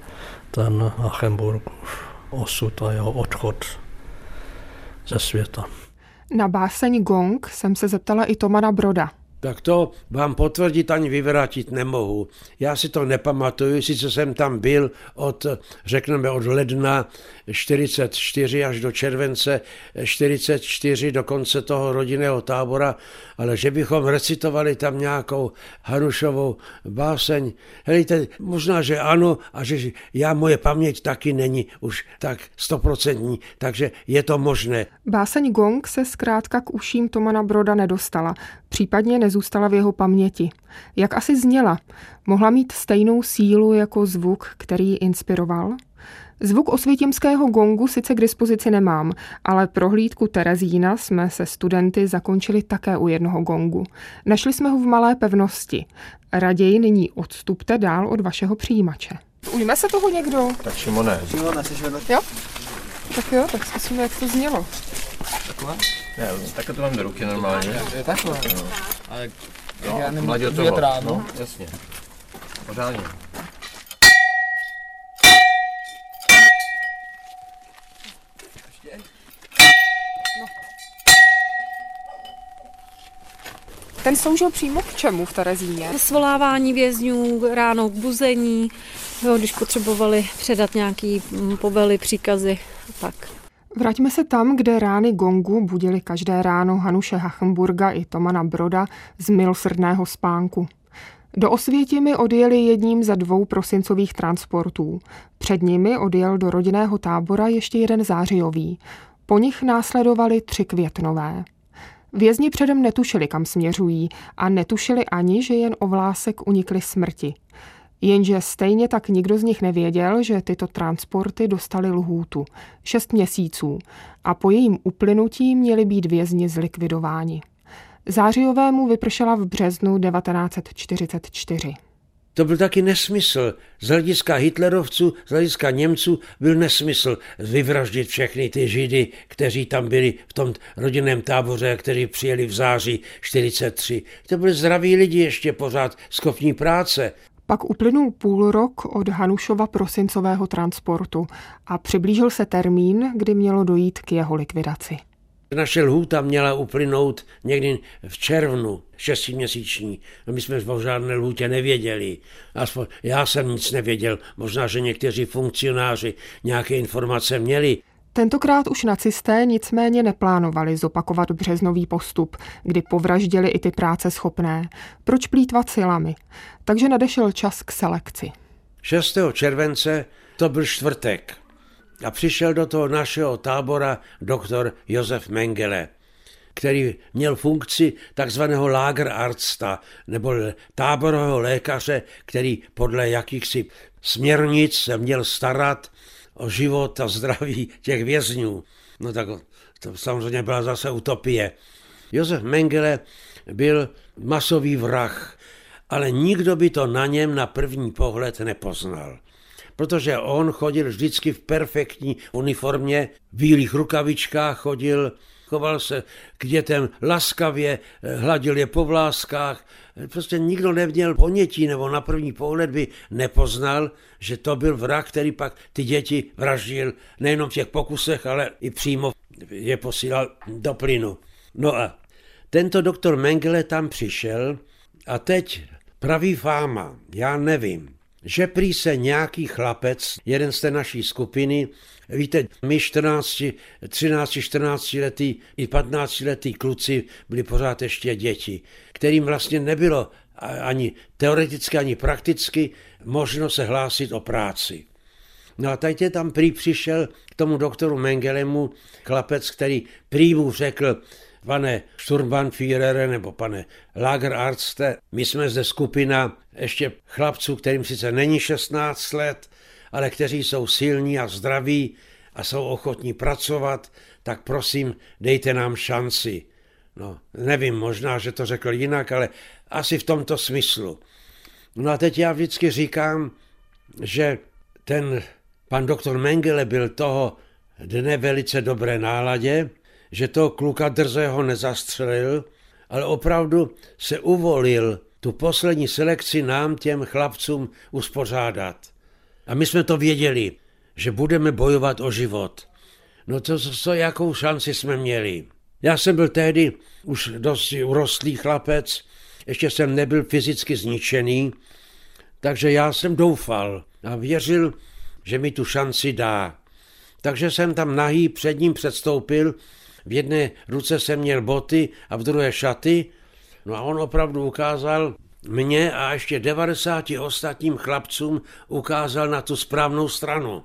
[SPEAKER 8] ten Achenburgův osud a jeho odchod ze světa.
[SPEAKER 1] Na báseň Gong jsem se zeptala i Tomana Broda.
[SPEAKER 9] Tak to vám potvrdit ani vyvrátit nemohu. Já si to nepamatuju, sice jsem tam byl od, řekneme, od ledna 44 až do července 44 do konce toho rodinného tábora, ale že bychom recitovali tam nějakou Hanušovou báseň, helejte, možná, že ano, a že já, moje paměť taky není už tak stoprocentní, takže je to možné.
[SPEAKER 1] Báseň Gong se zkrátka k uším Tomana Broda nedostala, případně nezůstala v jeho paměti. Jak asi zněla? Mohla mít stejnou sílu jako zvuk, který inspiroval? Zvuk osvětimského gongu sice k dispozici nemám, ale prohlídku Terezína jsme se studenty zakončili také u jednoho gongu. Našli jsme ho v malé pevnosti. Raději nyní odstupte dál od vašeho přijímače. Ujme se toho někdo?
[SPEAKER 4] Tak Šimone.
[SPEAKER 6] Šimone, jsi vedle?
[SPEAKER 1] Jo? Tak jo, tak zkusíme, jak to znělo.
[SPEAKER 6] Takhle?
[SPEAKER 4] Ne, takhle to mám do ruky normálně.
[SPEAKER 6] Je takhle.
[SPEAKER 4] No.
[SPEAKER 6] Ale
[SPEAKER 4] No,
[SPEAKER 6] já nemůžu
[SPEAKER 4] toho.
[SPEAKER 6] větrát,
[SPEAKER 4] no. jasně. Pořádně.
[SPEAKER 1] Ten sloužil přímo k čemu v Terezíně?
[SPEAKER 17] Svolávání vězňů ráno k buzení, jo, když potřebovali předat nějaký mm, povely, příkazy, tak.
[SPEAKER 1] Vraťme se tam, kde rány gongu budili každé ráno Hanuše Hachenburga i Tomana Broda z milosrdného spánku. Do Osvětimi odjeli jedním ze dvou prosincových transportů. Před nimi odjel do rodinného tábora ještě jeden zářijový. Po nich následovali tři květnové. Vězni předem netušili, kam směřují a netušili ani, že jen o vlásek unikli smrti. Jenže stejně tak nikdo z nich nevěděl, že tyto transporty dostaly lhůtu, šest měsíců, a po jejím uplynutí měli být vězni zlikvidováni. Zářijovému vypršela v březnu 1944.
[SPEAKER 9] To byl taky nesmysl. Z hlediska hitlerovců, z hlediska Němců byl nesmysl vyvraždit všechny ty židy, kteří tam byli v tom rodinném táboře, kteří přijeli v září 43. To byli zdraví lidi ještě pořád, schopní práce.
[SPEAKER 1] Pak uplynul půl rok od Hanušova prosincového transportu a přiblížil se termín, kdy mělo dojít k jeho likvidaci.
[SPEAKER 9] Naše lhůta měla uplynout někdy v červnu, šestiměsíční. My jsme o žádné lhůtě nevěděli. Aspoň já jsem nic nevěděl. Možná, že někteří funkcionáři nějaké informace měli.
[SPEAKER 1] Tentokrát už nacisté nicméně neplánovali zopakovat březnový postup, kdy povraždili i ty práce schopné. Proč plítvat silami? Takže nadešel čas k selekci.
[SPEAKER 9] 6. července to byl čtvrtek a přišel do toho našeho tábora doktor Josef Mengele, který měl funkci takzvaného Lagerarsta, nebo táborového lékaře, který podle jakýchsi směrnic se měl starat o život a zdraví těch vězňů. No tak to samozřejmě byla zase utopie. Josef Mengele byl masový vrah, ale nikdo by to na něm na první pohled nepoznal protože on chodil vždycky v perfektní uniformě, v bílých rukavičkách chodil, choval se k dětem laskavě, hladil je po vláskách. Prostě nikdo neměl ponětí nebo na první pohled by nepoznal, že to byl vrah, který pak ty děti vraždil nejenom v těch pokusech, ale i přímo je posílal do plynu. No a tento doktor Mengele tam přišel a teď pravý fáma, já nevím, že prý se nějaký chlapec, jeden z té naší skupiny, víte, my 14, 13, 14 letý i 15 letý kluci byli pořád ještě děti, kterým vlastně nebylo ani teoreticky, ani prakticky možno se hlásit o práci. No a je tam prý přišel k tomu doktoru Mengelemu chlapec, který prý mu řekl, pane Sturmbannführere nebo pane Lagerarste, my jsme zde skupina ještě chlapců, kterým sice není 16 let, ale kteří jsou silní a zdraví a jsou ochotní pracovat, tak prosím, dejte nám šanci. No, nevím, možná, že to řekl jinak, ale asi v tomto smyslu. No a teď já vždycky říkám, že ten pan doktor Mengele byl toho dne velice dobré náladě, že toho kluka drzého nezastřelil, ale opravdu se uvolil tu poslední selekci nám, těm chlapcům, uspořádat. A my jsme to věděli, že budeme bojovat o život. No to, co, jakou šanci jsme měli. Já jsem byl tehdy už dost urostlý chlapec, ještě jsem nebyl fyzicky zničený, takže já jsem doufal a věřil, že mi tu šanci dá. Takže jsem tam nahý před ním předstoupil, v jedné ruce jsem měl boty a v druhé šaty, no a on opravdu ukázal mě a ještě 90 ostatním chlapcům ukázal na tu správnou stranu.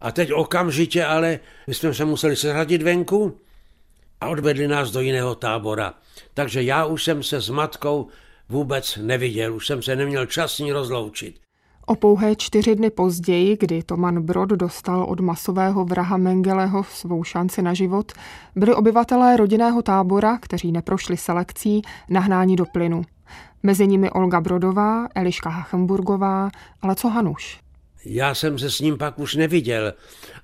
[SPEAKER 9] A teď okamžitě ale my jsme se museli seřadit venku a odvedli nás do jiného tábora. Takže já už jsem se s matkou vůbec neviděl, už jsem se neměl čas s ní rozloučit.
[SPEAKER 1] O pouhé čtyři dny později, kdy Toman Brod dostal od masového vraha Mengeleho svou šanci na život, byli obyvatelé rodinného tábora, kteří neprošli selekcí, nahnáni do plynu. Mezi nimi Olga Brodová, Eliška Hachenburgová, ale co Hanuš?
[SPEAKER 9] Já jsem se s ním pak už neviděl,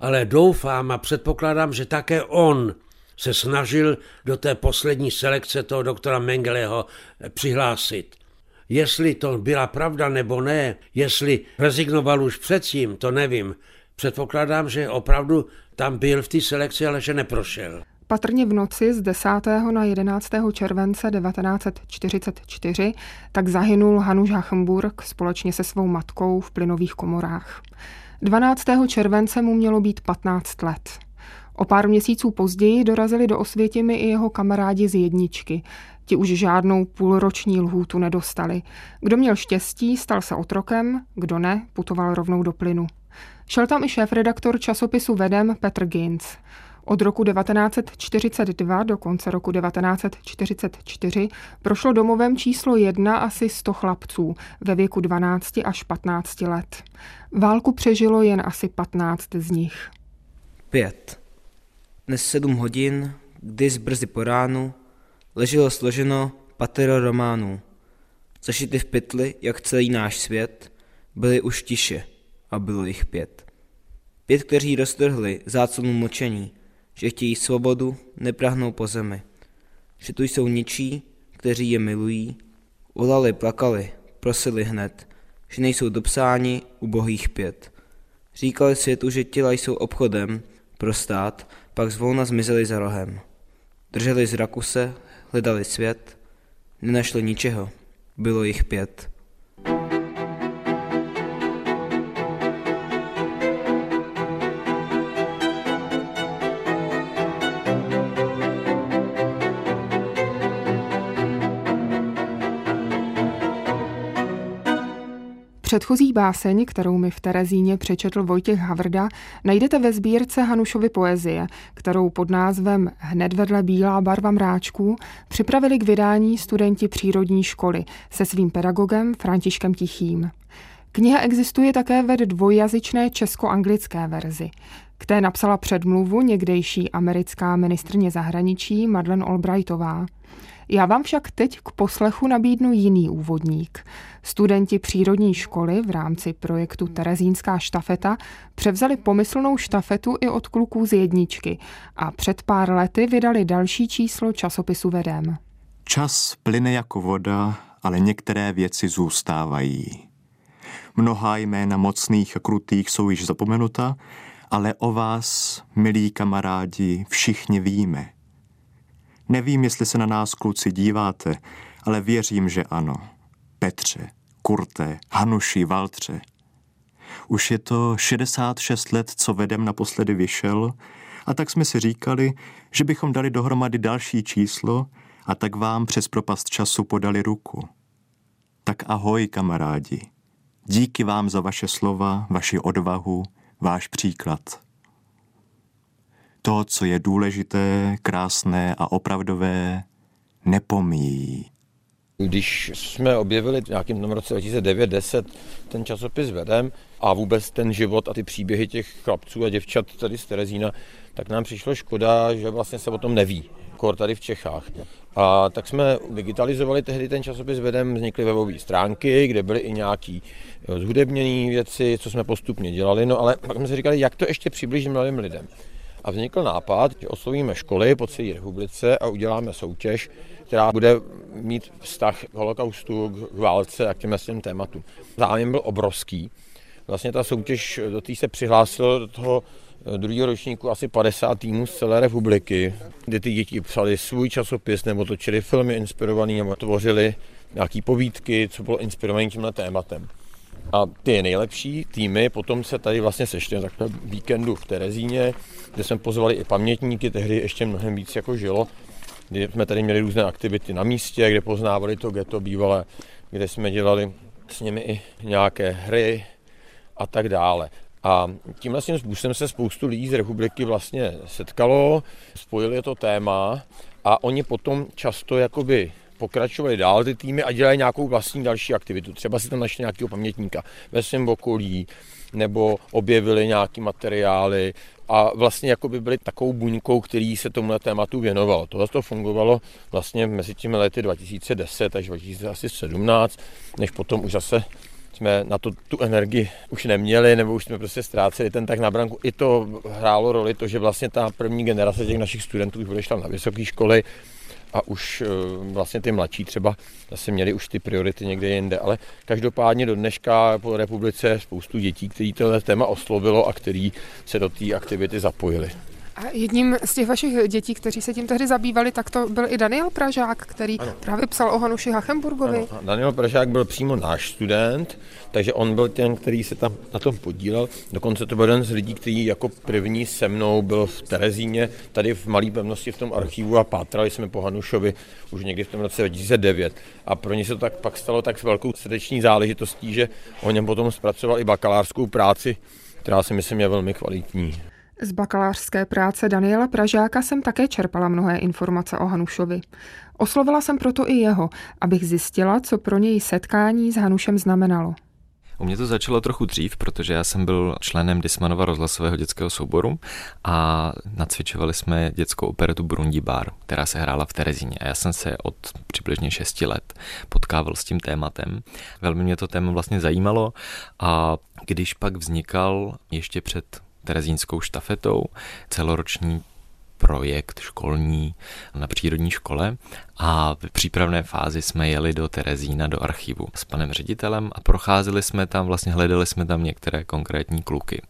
[SPEAKER 9] ale doufám a předpokládám, že také on se snažil do té poslední selekce toho doktora Mengeleho přihlásit. Jestli to byla pravda nebo ne, jestli rezignoval už předtím, to nevím. Předpokládám, že opravdu tam byl v té selekci, ale že neprošel.
[SPEAKER 1] Patrně v noci z 10. na 11. července 1944 tak zahynul Hanuš Hachenburg společně se svou matkou v plynových komorách. 12. července mu mělo být 15 let. O pár měsíců později dorazili do Osvětimi i jeho kamarádi z jedničky. Ti už žádnou půlroční lhůtu nedostali. Kdo měl štěstí, stal se otrokem, kdo ne, putoval rovnou do plynu. Šel tam i šéf-redaktor časopisu Vedem Petr Ginz. Od roku 1942 do konce roku 1944 prošlo domovem číslo jedna asi 100 chlapců ve věku 12 až 15 let. Válku přežilo jen asi 15 z nich.
[SPEAKER 6] Pět. Dnes sedm hodin, když brzy po ránu, leželo složeno patero románů. Zašity v pytli, jak celý náš svět, byly už tiše a bylo jich pět. Pět, kteří roztrhli záclonu mlčení, že chtějí svobodu, neprahnou po zemi. Že tu jsou ničí, kteří je milují, volali, plakali, prosili hned, že nejsou dopsáni u bohých pět. Říkali světu, že těla jsou obchodem pro stát, pak zvolna zmizeli za rohem. Drželi zraku se, hledali svět, nenašli ničeho, bylo jich pět.
[SPEAKER 1] Předchozí báseň, kterou mi v Terezíně přečetl Vojtěch Havrda, najdete ve sbírce Hanušovy poezie, kterou pod názvem Hned vedle bílá barva mráčků připravili k vydání studenti přírodní školy se svým pedagogem Františkem Tichým. Kniha existuje také ve dvojjazyčné česko-anglické verzi. K té napsala předmluvu někdejší americká ministrně zahraničí Madeleine Albrightová. Já vám však teď k poslechu nabídnu jiný úvodník. Studenti přírodní školy v rámci projektu Terezínská štafeta převzali pomyslnou štafetu i od kluků z jedničky a před pár lety vydali další číslo časopisu Vedem.
[SPEAKER 18] Čas plyne jako voda, ale některé věci zůstávají. Mnohá jména mocných a krutých jsou již zapomenuta, ale o vás, milí kamarádi, všichni víme – Nevím, jestli se na nás kluci díváte, ale věřím, že ano. Petře, Kurte, Hanuši, Valtře. Už je to 66 let, co vedem naposledy vyšel a tak jsme si říkali, že bychom dali dohromady další číslo a tak vám přes propast času podali ruku. Tak ahoj, kamarádi. Díky vám za vaše slova, vaši odvahu, váš příklad. To, co je důležité, krásné a opravdové, nepomíjí.
[SPEAKER 4] Když jsme objevili v nějakém tom roce 2009-10 ten časopis Vedem a vůbec ten život a ty příběhy těch chlapců a děvčat tady z Terezína, tak nám přišlo škoda, že vlastně se o tom neví, kor tady v Čechách. A tak jsme digitalizovali tehdy ten časopis Vedem, vznikly webové stránky, kde byly i nějaký zhudebněné věci, co jsme postupně dělali, no ale pak jsme si říkali, jak to ještě přiblížit mladým lidem. A vznikl nápad, že oslovíme školy po celé republice a uděláme soutěž, která bude mít vztah k holokaustu, k válce a k těm těm tématům. Zájem byl obrovský. Vlastně ta soutěž, do té se přihlásilo do toho druhého ročníku asi 50 týmů z celé republiky, kde ty děti psali svůj časopis nebo točili filmy inspirované nebo tvořili nějaké povídky, co bylo inspirované tímhle tématem. A ty nejlepší týmy potom se tady vlastně sešly na víkendu v Terezíně, kde jsme pozvali i pamětníky, tehdy ještě mnohem víc jako žilo, kdy jsme tady měli různé aktivity na místě, kde poznávali to ghetto bývalé, kde jsme dělali s nimi i nějaké hry a tak dále. A tím způsobem se spoustu lidí z republiky vlastně setkalo, spojili to téma a oni potom často jakoby pokračovali dál ty týmy a dělali nějakou vlastní další aktivitu. Třeba si tam našli nějakého pamětníka ve svém okolí, nebo objevili nějaký materiály a vlastně jako by byli takovou buňkou, který se tomu tématu věnoval. Tohle to fungovalo vlastně mezi těmi lety 2010 až 2017, než potom už zase jsme na to tu energii už neměli, nebo už jsme prostě ztráceli ten tak na branku. I to hrálo roli to, že vlastně ta první generace těch našich studentů už odešla na vysoké školy, a už eh, vlastně ty mladší třeba zase měli už ty priority někde jinde, ale každopádně do dneška po republice spoustu dětí, který to téma oslovilo a který se do té aktivity zapojili.
[SPEAKER 1] A jedním z těch vašich dětí, kteří se tím tehdy zabývali, tak to byl i Daniel Pražák, který ano. právě psal o Hanuši Hachenburgovi. Ano.
[SPEAKER 4] Daniel Pražák byl přímo náš student, takže on byl ten, který se tam na tom podílel. Dokonce to byl jeden z lidí, který jako první se mnou byl v Terezíně, tady v malé pevnosti v tom archivu a pátrali jsme po Hanušovi už někdy v tom roce 2009. A pro ně se to tak pak stalo tak s velkou srdeční záležitostí, že o něm potom zpracoval i bakalářskou práci, která si myslím je velmi kvalitní.
[SPEAKER 1] Z bakalářské práce Daniela Pražáka jsem také čerpala mnohé informace o Hanušovi. Oslovila jsem proto i jeho, abych zjistila, co pro něj setkání s Hanušem znamenalo.
[SPEAKER 19] U mě to začalo trochu dřív, protože já jsem byl členem Dismanova rozhlasového dětského souboru a nacvičovali jsme dětskou operetu Brundi Bar, která se hrála v Terezíně. A já jsem se od přibližně 6 let potkával s tím tématem. Velmi mě to téma vlastně zajímalo a když pak vznikal ještě před terezínskou štafetou, celoroční projekt školní na přírodní škole a v přípravné fázi jsme jeli do Terezína, do archivu s panem ředitelem a procházeli jsme tam, vlastně hledali jsme tam některé konkrétní kluky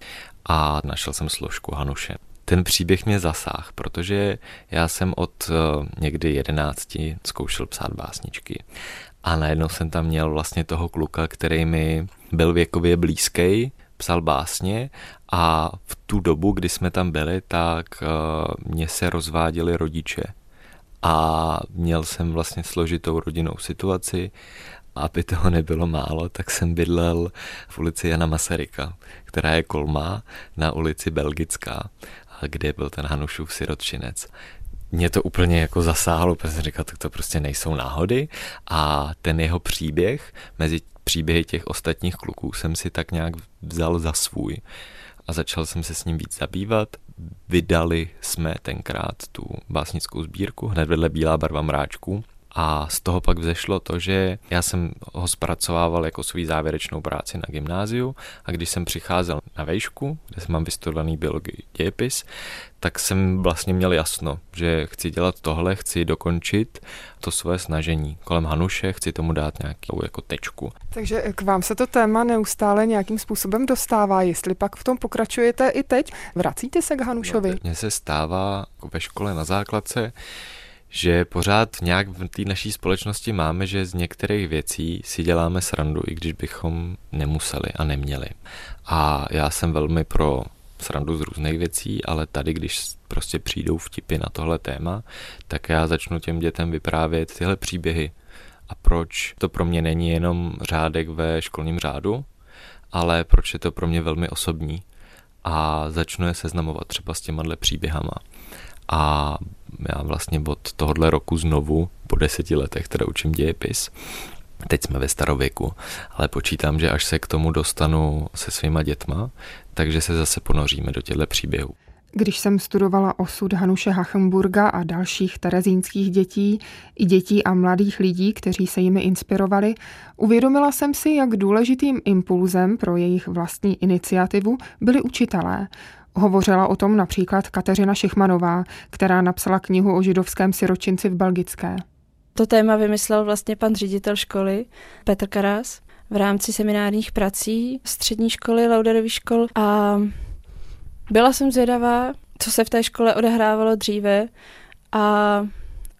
[SPEAKER 19] a našel jsem složku Hanuše. Ten příběh mě zasáh, protože já jsem od eh, někdy jedenácti zkoušel psát básničky a najednou jsem tam měl vlastně toho kluka, který mi byl věkově blízký, psal básně a v tu dobu, kdy jsme tam byli, tak uh, mě se rozváděli rodiče. A měl jsem vlastně složitou rodinnou situaci. Aby toho nebylo málo, tak jsem bydlel v ulici Jana Masaryka, která je kolmá na ulici Belgická, kde byl ten Hanušův sirotčinec. Mě to úplně jako zasáhlo, protože jsem říkal, tak to prostě nejsou náhody. A ten jeho příběh mezi příběhy těch ostatních kluků jsem si tak nějak vzal za svůj a začal jsem se s ním víc zabývat. Vydali jsme tenkrát tu básnickou sbírku hned vedle Bílá barva mráčků a z toho pak vzešlo to, že já jsem ho zpracovával jako svou závěrečnou práci na gymnáziu a když jsem přicházel na vejšku, kde jsem mám vystudovaný biologii dějepis, tak jsem vlastně měl jasno, že chci dělat tohle, chci dokončit to svoje snažení kolem Hanuše, chci tomu dát nějakou jako tečku.
[SPEAKER 1] Takže k vám se to téma neustále nějakým způsobem dostává, jestli pak v tom pokračujete i teď, vracíte se k Hanušovi?
[SPEAKER 19] Mně se stává jako ve škole na základce, že pořád nějak v té naší společnosti máme, že z některých věcí si děláme srandu, i když bychom nemuseli a neměli. A já jsem velmi pro srandu z různých věcí, ale tady, když prostě přijdou vtipy na tohle téma, tak já začnu těm dětem vyprávět tyhle příběhy. A proč to pro mě není jenom řádek ve školním řádu, ale proč je to pro mě velmi osobní. A začnu je seznamovat třeba s těma příběhama. A já vlastně od tohohle roku znovu, po deseti letech, teda učím dějepis, Teď jsme ve starověku, ale počítám, že až se k tomu dostanu se svýma dětma, takže se zase ponoříme do těchto příběhů.
[SPEAKER 1] Když jsem studovala osud Hanuše Hachenburga a dalších terezínských dětí, i dětí a mladých lidí, kteří se jimi inspirovali, uvědomila jsem si, jak důležitým impulzem pro jejich vlastní iniciativu byli učitelé. Hovořila o tom například Kateřina Šichmanová, která napsala knihu o židovském siročinci v Belgické.
[SPEAKER 15] To téma vymyslel vlastně pan ředitel školy Petr Karas v rámci seminárních prací střední školy, Lauderových škol a byla jsem zvědavá, co se v té škole odehrávalo dříve a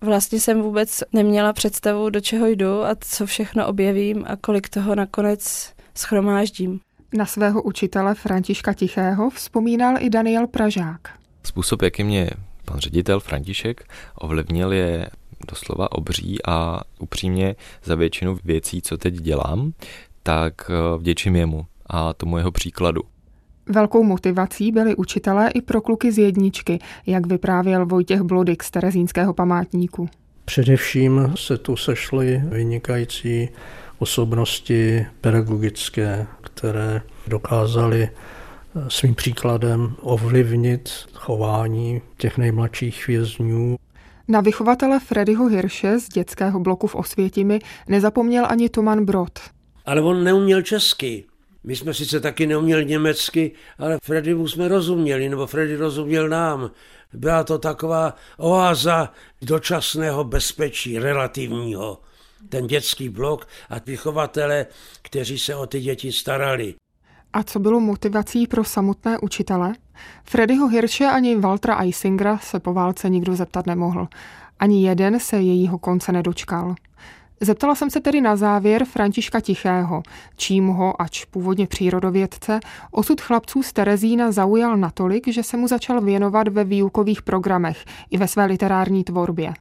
[SPEAKER 15] vlastně jsem vůbec neměla představu, do čeho jdu a co všechno objevím a kolik toho nakonec schromáždím.
[SPEAKER 1] Na svého učitele Františka Tichého vzpomínal i Daniel Pražák.
[SPEAKER 19] Způsob, jaký mě pan ředitel František ovlivnil, je doslova obří a upřímně za většinu věcí, co teď dělám, tak eh, vděčím jemu a tomu jeho příkladu.
[SPEAKER 1] Velkou motivací byli učitelé i pro kluky z jedničky, jak vyprávěl Vojtěch Blodik z Terezínského památníku.
[SPEAKER 8] Především se tu sešly vynikající osobnosti pedagogické, které dokázaly eh, svým příkladem ovlivnit chování těch nejmladších vězňů.
[SPEAKER 1] Na vychovatele Freddyho Hirše z dětského bloku v Osvětimi nezapomněl ani Toman Brod.
[SPEAKER 9] Ale on neuměl česky. My jsme sice taky neuměli německy, ale Freddy jsme rozuměli, nebo Freddy rozuměl nám. Byla to taková oáza dočasného bezpečí, relativního. Ten dětský blok a vychovatele, kteří se o ty děti starali.
[SPEAKER 1] A co bylo motivací pro samotné učitele? Freddyho Hirše ani Waltra Eisingera se po válce nikdo zeptat nemohl. Ani jeden se jejího konce nedočkal. Zeptala jsem se tedy na závěr Františka Tichého, čím ho, ač původně přírodovědce, osud chlapců z Terezína zaujal natolik, že se mu začal věnovat ve výukových programech i ve své literární tvorbě.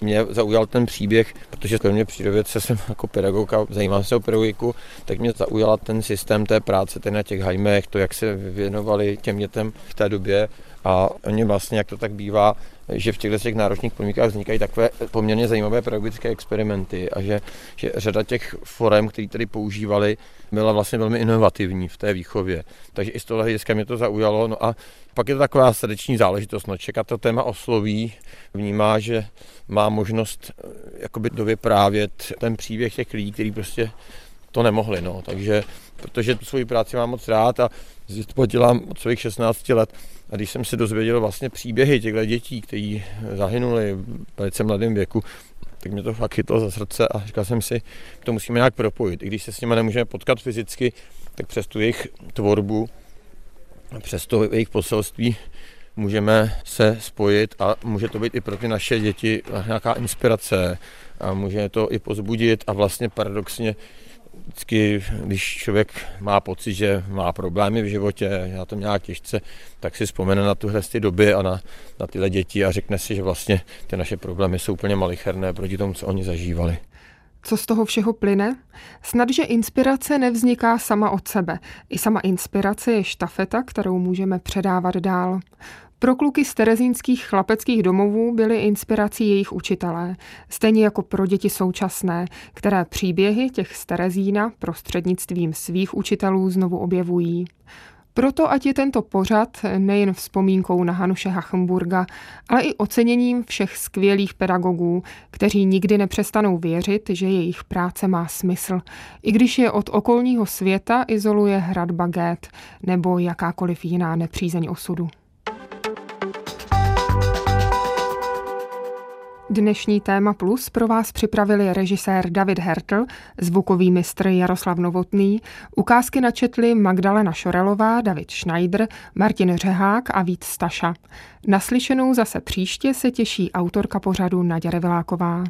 [SPEAKER 4] Mě zaujal ten příběh, protože kromě přírodovědce jsem jako pedagog a zajímám se o pedagogiku, tak mě zaujala ten systém té práce ten na těch hajmech, to, jak se věnovali těm dětem v té době a oni vlastně, jak to tak bývá, že v těchto těch náročných podmínkách vznikají takové poměrně zajímavé pedagogické experimenty a že, že řada těch forem, které tady používali, byla vlastně velmi inovativní v té výchově. Takže i z toho hlediska mě to zaujalo. No a pak je to taková srdeční záležitost. No, čekat to téma osloví, vnímá, že má možnost eh, jakoby dovyprávět ten příběh těch lidí, kteří prostě to nemohli. No. Takže, protože tu svoji práci mám moc rád a to dělám od svých 16 let. A když jsem se dozvěděl vlastně příběhy těchto dětí, kteří zahynuli v velice mladém věku, tak mě to fakt chytlo za srdce a říkal jsem si, to musíme nějak propojit. I když se s nimi nemůžeme potkat fyzicky, tak přes tu jejich tvorbu, přes to jejich poselství můžeme se spojit a může to být i pro ty naše děti nějaká inspirace a může to i pozbudit a vlastně paradoxně vždycky, když člověk má pocit, že má problémy v životě, já to nějak těžce, tak si vzpomene na tuhle ty doby a na, na tyhle děti a řekne si, že vlastně ty naše problémy jsou úplně malicherné proti tomu, co oni zažívali.
[SPEAKER 1] Co z toho všeho plyne? Snad, že inspirace nevzniká sama od sebe. I sama inspirace je štafeta, kterou můžeme předávat dál. Pro kluky z terezínských chlapeckých domovů byly inspirací jejich učitelé, stejně jako pro děti současné, které příběhy těch z Terezína prostřednictvím svých učitelů znovu objevují. Proto ať je tento pořad nejen vzpomínkou na Hanuše Hachenburga, ale i oceněním všech skvělých pedagogů, kteří nikdy nepřestanou věřit, že jejich práce má smysl, i když je od okolního světa izoluje hrad Baget nebo jakákoliv jiná nepřízeň osudu. Dnešní téma plus pro vás připravili režisér David Hertl, zvukový mistr Jaroslav Novotný, ukázky načetli Magdalena Šorelová, David Schneider, Martin Řehák a Vít Staša. Naslyšenou zase příště se těší autorka pořadu Naděra Viláková.